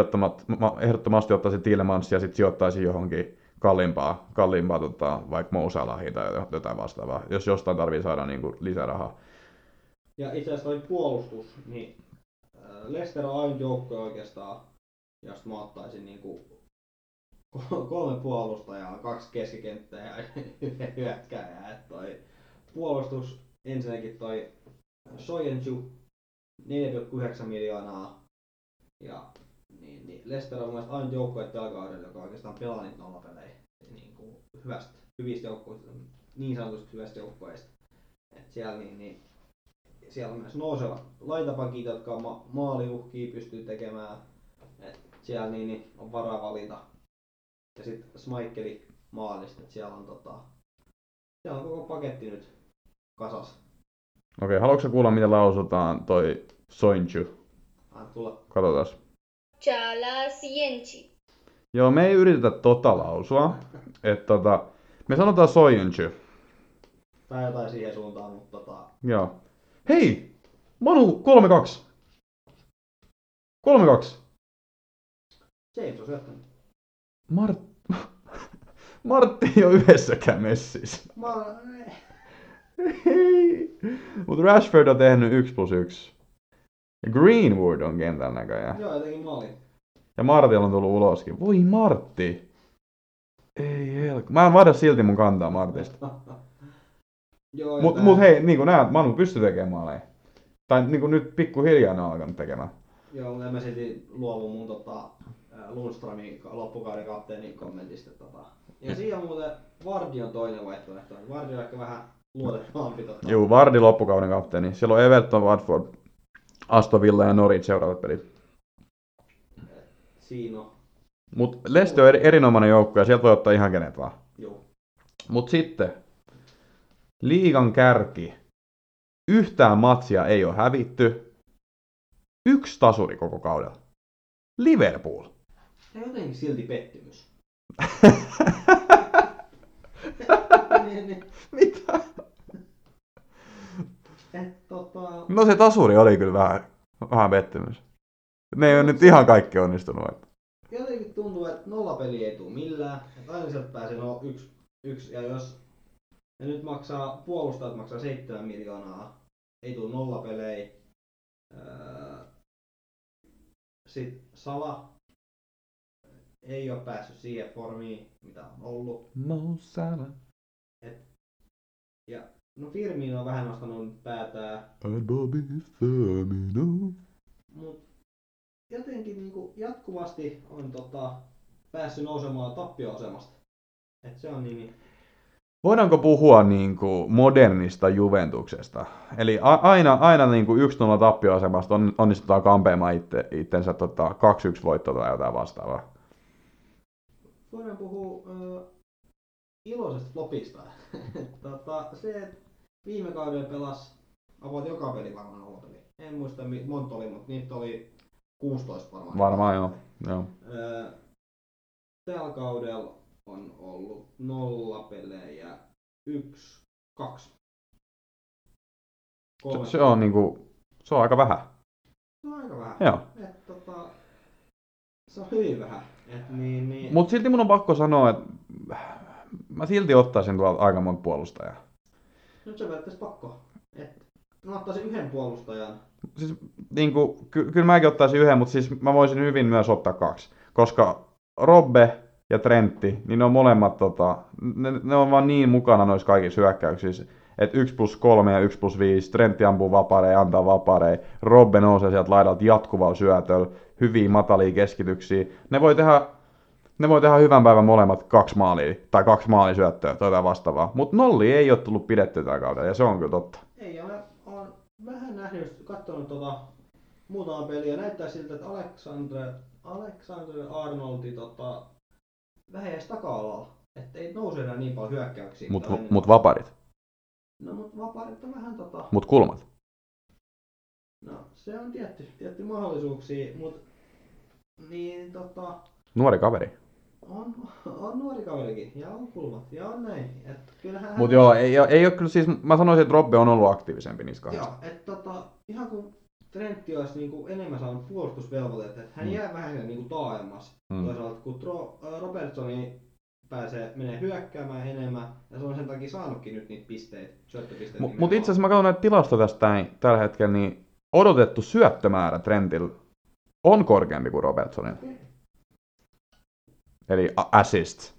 Speaker 1: ehdottomasti ottaisin Tielemans ja sitten sijoittaisin johonkin kalliimpaa, kalliimpaa tota, vaikka Mousalahiin tai jotain vastaavaa, jos jostain tarvii saada niinku lisää rahaa.
Speaker 2: Ja itse asiassa toi puolustus, niin äh, Leicester on ainut joukko oikeastaan, josta mä ottaisin niinku ko- kolme puolustajaa, kaksi keskikenttää ja yhden hyökkääjää. Et toi puolustus ensinnäkin toi Soyuncu 4,9 miljoonaa ja niin, niin Leicester on mun mielestä ainut joukkue tällä kaudella, joka oikeastaan pelaa niitä nollapelejä niin kuin hyvästä, hyvistä joukkueista, niin sanotusti hyvästä joukkueista. Et siellä, niin, niin, siellä on myös nousevat laitapakit, jotka ma- maaliuhkia pystyy tekemään. Et siellä niin, niin, on varaa valita. Ja sitten Smaikkeli maalista, että siellä on, tota, siellä on koko paketti nyt kasas.
Speaker 1: Okei, haluatko kuulla, miten lausutaan toi Soinchu?
Speaker 2: Anna tulla.
Speaker 1: Katsotaan.
Speaker 3: Chala Sienchi.
Speaker 1: Joo, me ei yritetä tota lausua. Et tota, me sanotaan Soinchu.
Speaker 2: Tai jotain siihen suuntaan, mutta tota,
Speaker 1: Joo. Hei! Manu 3-2. 3-2.
Speaker 2: James on syöttänyt.
Speaker 1: Mart... Martti ei ole yhdessäkään messissä.
Speaker 2: Mä
Speaker 1: Hei! Mut Rashford on tehnyt 1 plus 1. Ja Greenwood on kentän näköjään.
Speaker 2: joo, jotenkin maali.
Speaker 1: Ja Martilla on tullut uloskin. Voi Martti! Ei helk. Mä en vaihda silti mun kantaa Martista.
Speaker 2: joo,
Speaker 1: Mut, mut hei, niin kuin näet, Manu pystyy tekemään maaleja. Tai niin kuin nyt pikkuhiljaa ne on alkanut tekemään.
Speaker 2: Joo, mutta en mä silti luovu mun tota, Lundströmin ka- loppukauden kapteenin kommentista. Tota. Ja siinä on muuten Vardi on toinen vaihtoehto. Vardi on ehkä vähän luotettavampi. Tota.
Speaker 1: Juu, Vardi loppukauden kapteeni. Siellä on Everton, Watford, Aston Villa ja Norwich seuraavat pelit.
Speaker 2: Siinä on.
Speaker 1: Mut Leicester on eri, erinomainen joukko ja sieltä voi ottaa ihan kenet vaan.
Speaker 2: Joo.
Speaker 1: Mut sitten, liigan kärki. Yhtään matsia ei ole hävitty. Yksi tasuri koko kaudella. Liverpool.
Speaker 2: Ja jotenkin silti pettymys.
Speaker 1: Mitä?
Speaker 2: Tota,
Speaker 1: No se tasuri oli kyllä vähän, vähän pettymys. Ne ei ole nyt ihan kaikki onnistunut. että-
Speaker 2: jotenkin tuntuu, että nollapeli ei tule millään. Aina sieltä pääsee no yksi, yksi ja jos ja nyt maksaa, puolustajat maksaa 7 miljoonaa ei tule nollapelejä. Öö, Sitten Sala ei ole päässyt siihen formiin, mitä on ollut.
Speaker 1: Mo Salah.
Speaker 2: Ja no Firmino on vähän nostanut päätään,
Speaker 1: And Bobby Firmino.
Speaker 2: mutta jotenkin niinku jatkuvasti on tota, päässyt nousemaan tappioasemasta. Et se on niin,
Speaker 1: Voidaanko puhua niin kuin modernista Juventuksesta? Eli a- aina, aina niin kuin 1-0 tappioasemasta on, onnistutaan kampeamaan itse, itsensä tota, 2-1 voitto tai jotain vastaavaa.
Speaker 2: voidaan puhua ö, iloisesta flopista. tota, se, että viime kaudella pelas about joka peli varmaan nollapeli. En muista monta oli, mutta niitä oli 16 varmaan.
Speaker 1: Varmaan joo. joo.
Speaker 2: Ö, tällä kaudella on ollut nolla pelejä, yksi, kaksi.
Speaker 1: Se, se, on, niin kuin, se on aika vähän.
Speaker 2: se on aika vähän.
Speaker 1: Joo.
Speaker 2: Et, tota, se on hyvin vähän. Et, niin, niin,
Speaker 1: Mutta silti mun on pakko sanoa, että mä silti ottaisin tuolta aika monta puolustajaa.
Speaker 2: Nyt se periaatteessa pakko. Et, mä ottaisin yhden puolustajan.
Speaker 1: Siis, niin kuin, ky- kyllä mäkin ottaisin yhden, mutta siis mä voisin hyvin myös ottaa kaksi. Koska Robbe ja Trentti, niin ne on molemmat, tota, ne, ne on vaan niin mukana noissa kaikissa hyökkäyksissä, että 1 plus 3 ja 1 plus 5, Trentti ampuu vapareja, antaa vapareja, Robbe nousee sieltä laidalta jatkuvalla syötöllä, hyviä matalia keskityksiä. Ne voi tehdä ne voi tehdä hyvän päivän molemmat kaksi maalia, tai kaksi maalisyöttöä tai jotain vastaavaa. Mutta nolli ei ole tullut pidetty tällä kaudella, ja se on kyllä totta.
Speaker 2: Ei ole, on vähän nähnyt, katsonut tota, muutama peliä. Näyttää siltä, että Alexandre, Alexandre Arnoldi tota, vähän edes taka-alalla. Että ei nouse enää niin paljon hyökkäyksiä.
Speaker 1: Mutta mut
Speaker 2: oli.
Speaker 1: vaparit,
Speaker 2: No mut vapaarit on vähän tota,
Speaker 1: mut kulmat.
Speaker 2: no se on tietty, tietty mahdollisuuksia, mut niin tota,
Speaker 1: Nuori kaveri.
Speaker 2: on, on nuori kaverikin ja on kulmat ja on näin. Et kyllähän
Speaker 1: Mutta joo, ei, ei ole kyllä siis, mä sanoisin, että Robbe on ollut aktiivisempi niissä kahdessa.
Speaker 2: Joo, että tota, ihan kun Trentti olisi niinku enemmän saanut puolustusvelvoitteet, että hän
Speaker 1: Mm.
Speaker 2: jää vähän niinku taaemmas.
Speaker 1: Mm.
Speaker 2: Toisaalta kun Tro, Robertsoni pääsee, menee hyökkäämään enemmän, ja se on sen takia saanutkin nyt niitä pisteitä, syöttöpisteitä.
Speaker 1: Mutta mut itse asiassa mä katson näitä tilastoja tästä näin, tällä hetkellä, niin odotettu syöttömäärä Trentillä on korkeampi kuin Robertsonilla.
Speaker 2: Okei.
Speaker 1: Eli assist.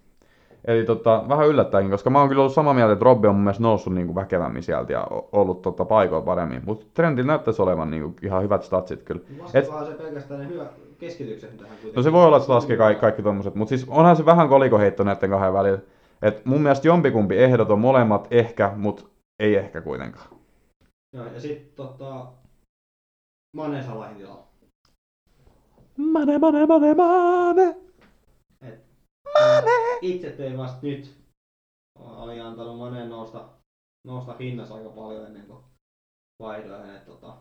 Speaker 1: Eli tota, vähän yllättäenkin, koska mä oon kyllä ollut samaa mieltä, että Robbe on mun mielestä noussut niinku väkevämmin sieltä ja ollut tota, paikoilla paremmin. Mutta Trentillä näyttäisi olevan niinku ihan hyvät statsit kyllä.
Speaker 2: Lasketaan se pelkästään ne hyvä keskitykset, mitä hän kuitenkin...
Speaker 1: No se voi olla, että se laskee kaikki, kaikki tommoset, mutta siis onhan se vähän kolikoheitto näiden kahden välillä. Et mun mielestä jompikumpi ehdot on molemmat ehkä, mutta ei ehkä kuitenkaan.
Speaker 2: Joo, ja sit tota... Mane Salahin tilalla.
Speaker 1: Mane, mane, mane, mane.
Speaker 2: Itse tein vasta nyt. Olin antanut Maneen nousta, nousta hinnassa aika paljon ennen kuin vaihdoin hänet tota,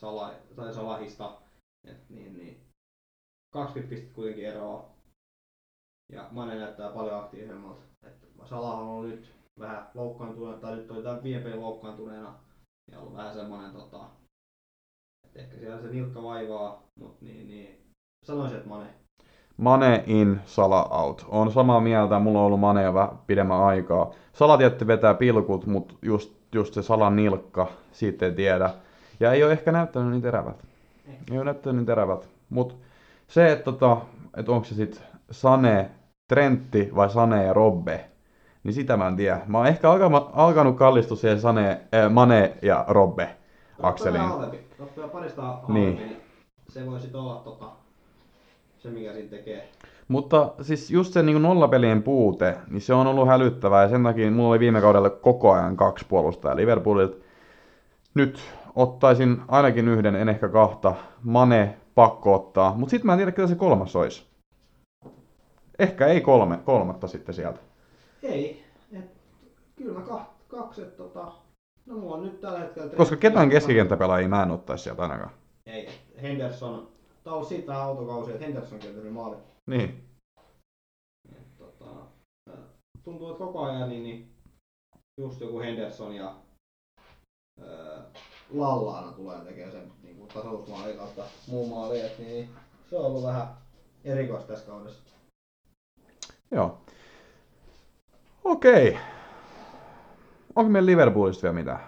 Speaker 2: sala, tai salahista. Et, niin, niin, 20 pistettä kuitenkin eroa. Ja Mane näyttää paljon aktiivisemmalta. Et Salah on nyt vähän loukkaantuneena, tai nyt oli tämän viime pelin loukkaantuneena. Ja ollut vähän semmonen tota, että ehkä siellä se nilkka vaivaa, mutta niin, niin, sanoisin, että Mane.
Speaker 1: Mane in, Sala out. On samaa mieltä, mulla on ollut Mane jo vähän pidemmän aikaa. Sala tietty vetää pilkut, mutta just, just se Salan nilkka, siitä ei tiedä. Ja ei ole ehkä näyttänyt niin terävät.
Speaker 2: Ei.
Speaker 1: Ei ole näyttänyt niin terävät. Mutta se, että tota, et onko se sitten Sane, Trentti vai Sane ja Robbe, niin sitä mä en tiedä. Mä oon ehkä alka- alkanut kallistua siihen Sane, äh, Mane ja Robbe akseliin.
Speaker 2: Ottaa parista halvempi,
Speaker 1: Niin.
Speaker 2: niin. se voisi olla tota, se mikä siinä tekee.
Speaker 1: Mutta siis just se niin nollapelien puute, niin se on ollut hälyttävää ja sen takia mulla oli viime kaudella koko ajan kaksi puolustajaa Liverpoolilta. Nyt ottaisin ainakin yhden, en ehkä kahta. Mane pakko ottaa, mutta sitten mä en tiedä, ketä se kolmas olisi. Ehkä ei kolme, kolmatta sitten sieltä.
Speaker 2: Ei, et, kyllä mä kaht, kaksi, et, tota, no mulla on nyt tällä hetkellä...
Speaker 1: Koska ketään keskikenttäpelaajia mä en ottaisi sieltä ainakaan.
Speaker 2: Ei, Henderson, tää on vähän autokausi, että Hendersonkin on tehnyt maali.
Speaker 1: Niin.
Speaker 2: Et, tota, tuntuu, että koko ajan niin, niin just joku Henderson ja ää, Lallaana tulee tekemään sen niin kuin tasoitusmaali kautta muun maali, et, niin se on ollut vähän erikoista tässä kaudessa.
Speaker 1: Joo. Okei. Onko meillä Liverpoolista vielä mitään?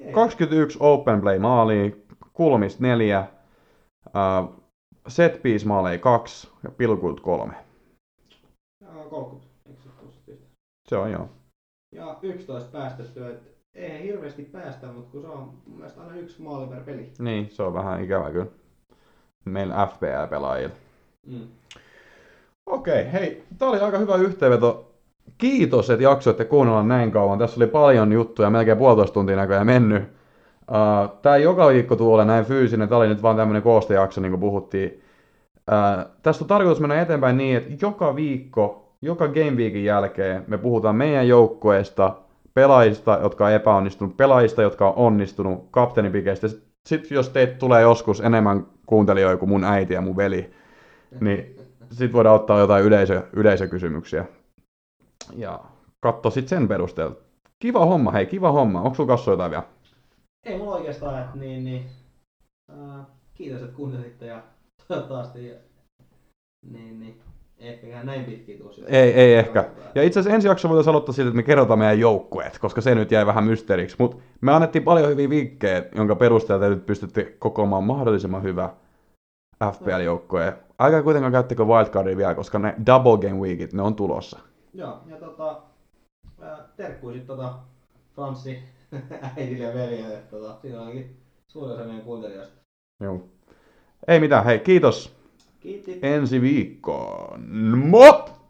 Speaker 2: Ei.
Speaker 1: 21 open play maalia, kulmista 4, uh, set piece maaleja 2 ja pilkuit 3.
Speaker 2: Jaa, 30. Eikö se ole 60 pistettä?
Speaker 1: Se on joo.
Speaker 2: Ja 11 päästettyä, et eihän hirveästi päästä, mutta kun se on mun mielestä aina yksi maali per peli.
Speaker 1: Niin, se on vähän ikävä kyllä. Meillä FPL-pelaajilla.
Speaker 2: Mm.
Speaker 1: Okei, hei, tää oli aika hyvä yhteenveto. Kiitos, että jaksoitte kuunnella näin kauan. Tässä oli paljon juttuja, melkein puolitoista tuntia näköjään mennyt. Uh, tää ei joka viikko tule näin fyysinen, tää oli nyt vaan tämmönen koostejakso, niin kuin puhuttiin. Uh, tästä on tarkoitus mennä eteenpäin niin, että joka viikko, joka Game Weekin jälkeen me puhutaan meidän joukkueesta, pelaajista, jotka on epäonnistunut, pelaajista, jotka on onnistunut, kapteenipikeistä. Sitten jos teitä tulee joskus enemmän kuuntelijoita kuin mun äiti ja mun veli, niin sitten voidaan ottaa jotain yleisö, yleisökysymyksiä. Ja katso sitten sen perusteella. Kiva homma, hei, kiva homma. Onko sulla kanssa jotain vielä?
Speaker 2: Ei mulla oikeastaan, että niin, niin, ää, kiitos, että kuuntelitte ja toivottavasti niin, niin, ehkä näin pitkin sitten.
Speaker 1: Ei, ei ehkä. Ja itse asiassa ensi jakso voitaisiin aloittaa siitä, että me kerrotaan meidän joukkueet, koska se nyt jäi vähän mysteeriksi. Mutta me annettiin paljon hyviä vinkkejä, jonka perusteella te nyt pystytte kokoamaan mahdollisimman hyvä FPL-joukkue. Älkää kuitenkaan käyttäkö wildcardia vielä, koska ne double game weekit, ne on tulossa.
Speaker 2: Joo, ja tota, ää, terkkui sit tota Franssi äidille ja veljelle, tota, siinä ainakin suurin osa meidän kuuntelijoista.
Speaker 1: Joo. Ei mitään, hei, kiitos.
Speaker 2: Kiitti.
Speaker 1: Ensi viikkoon. Mop!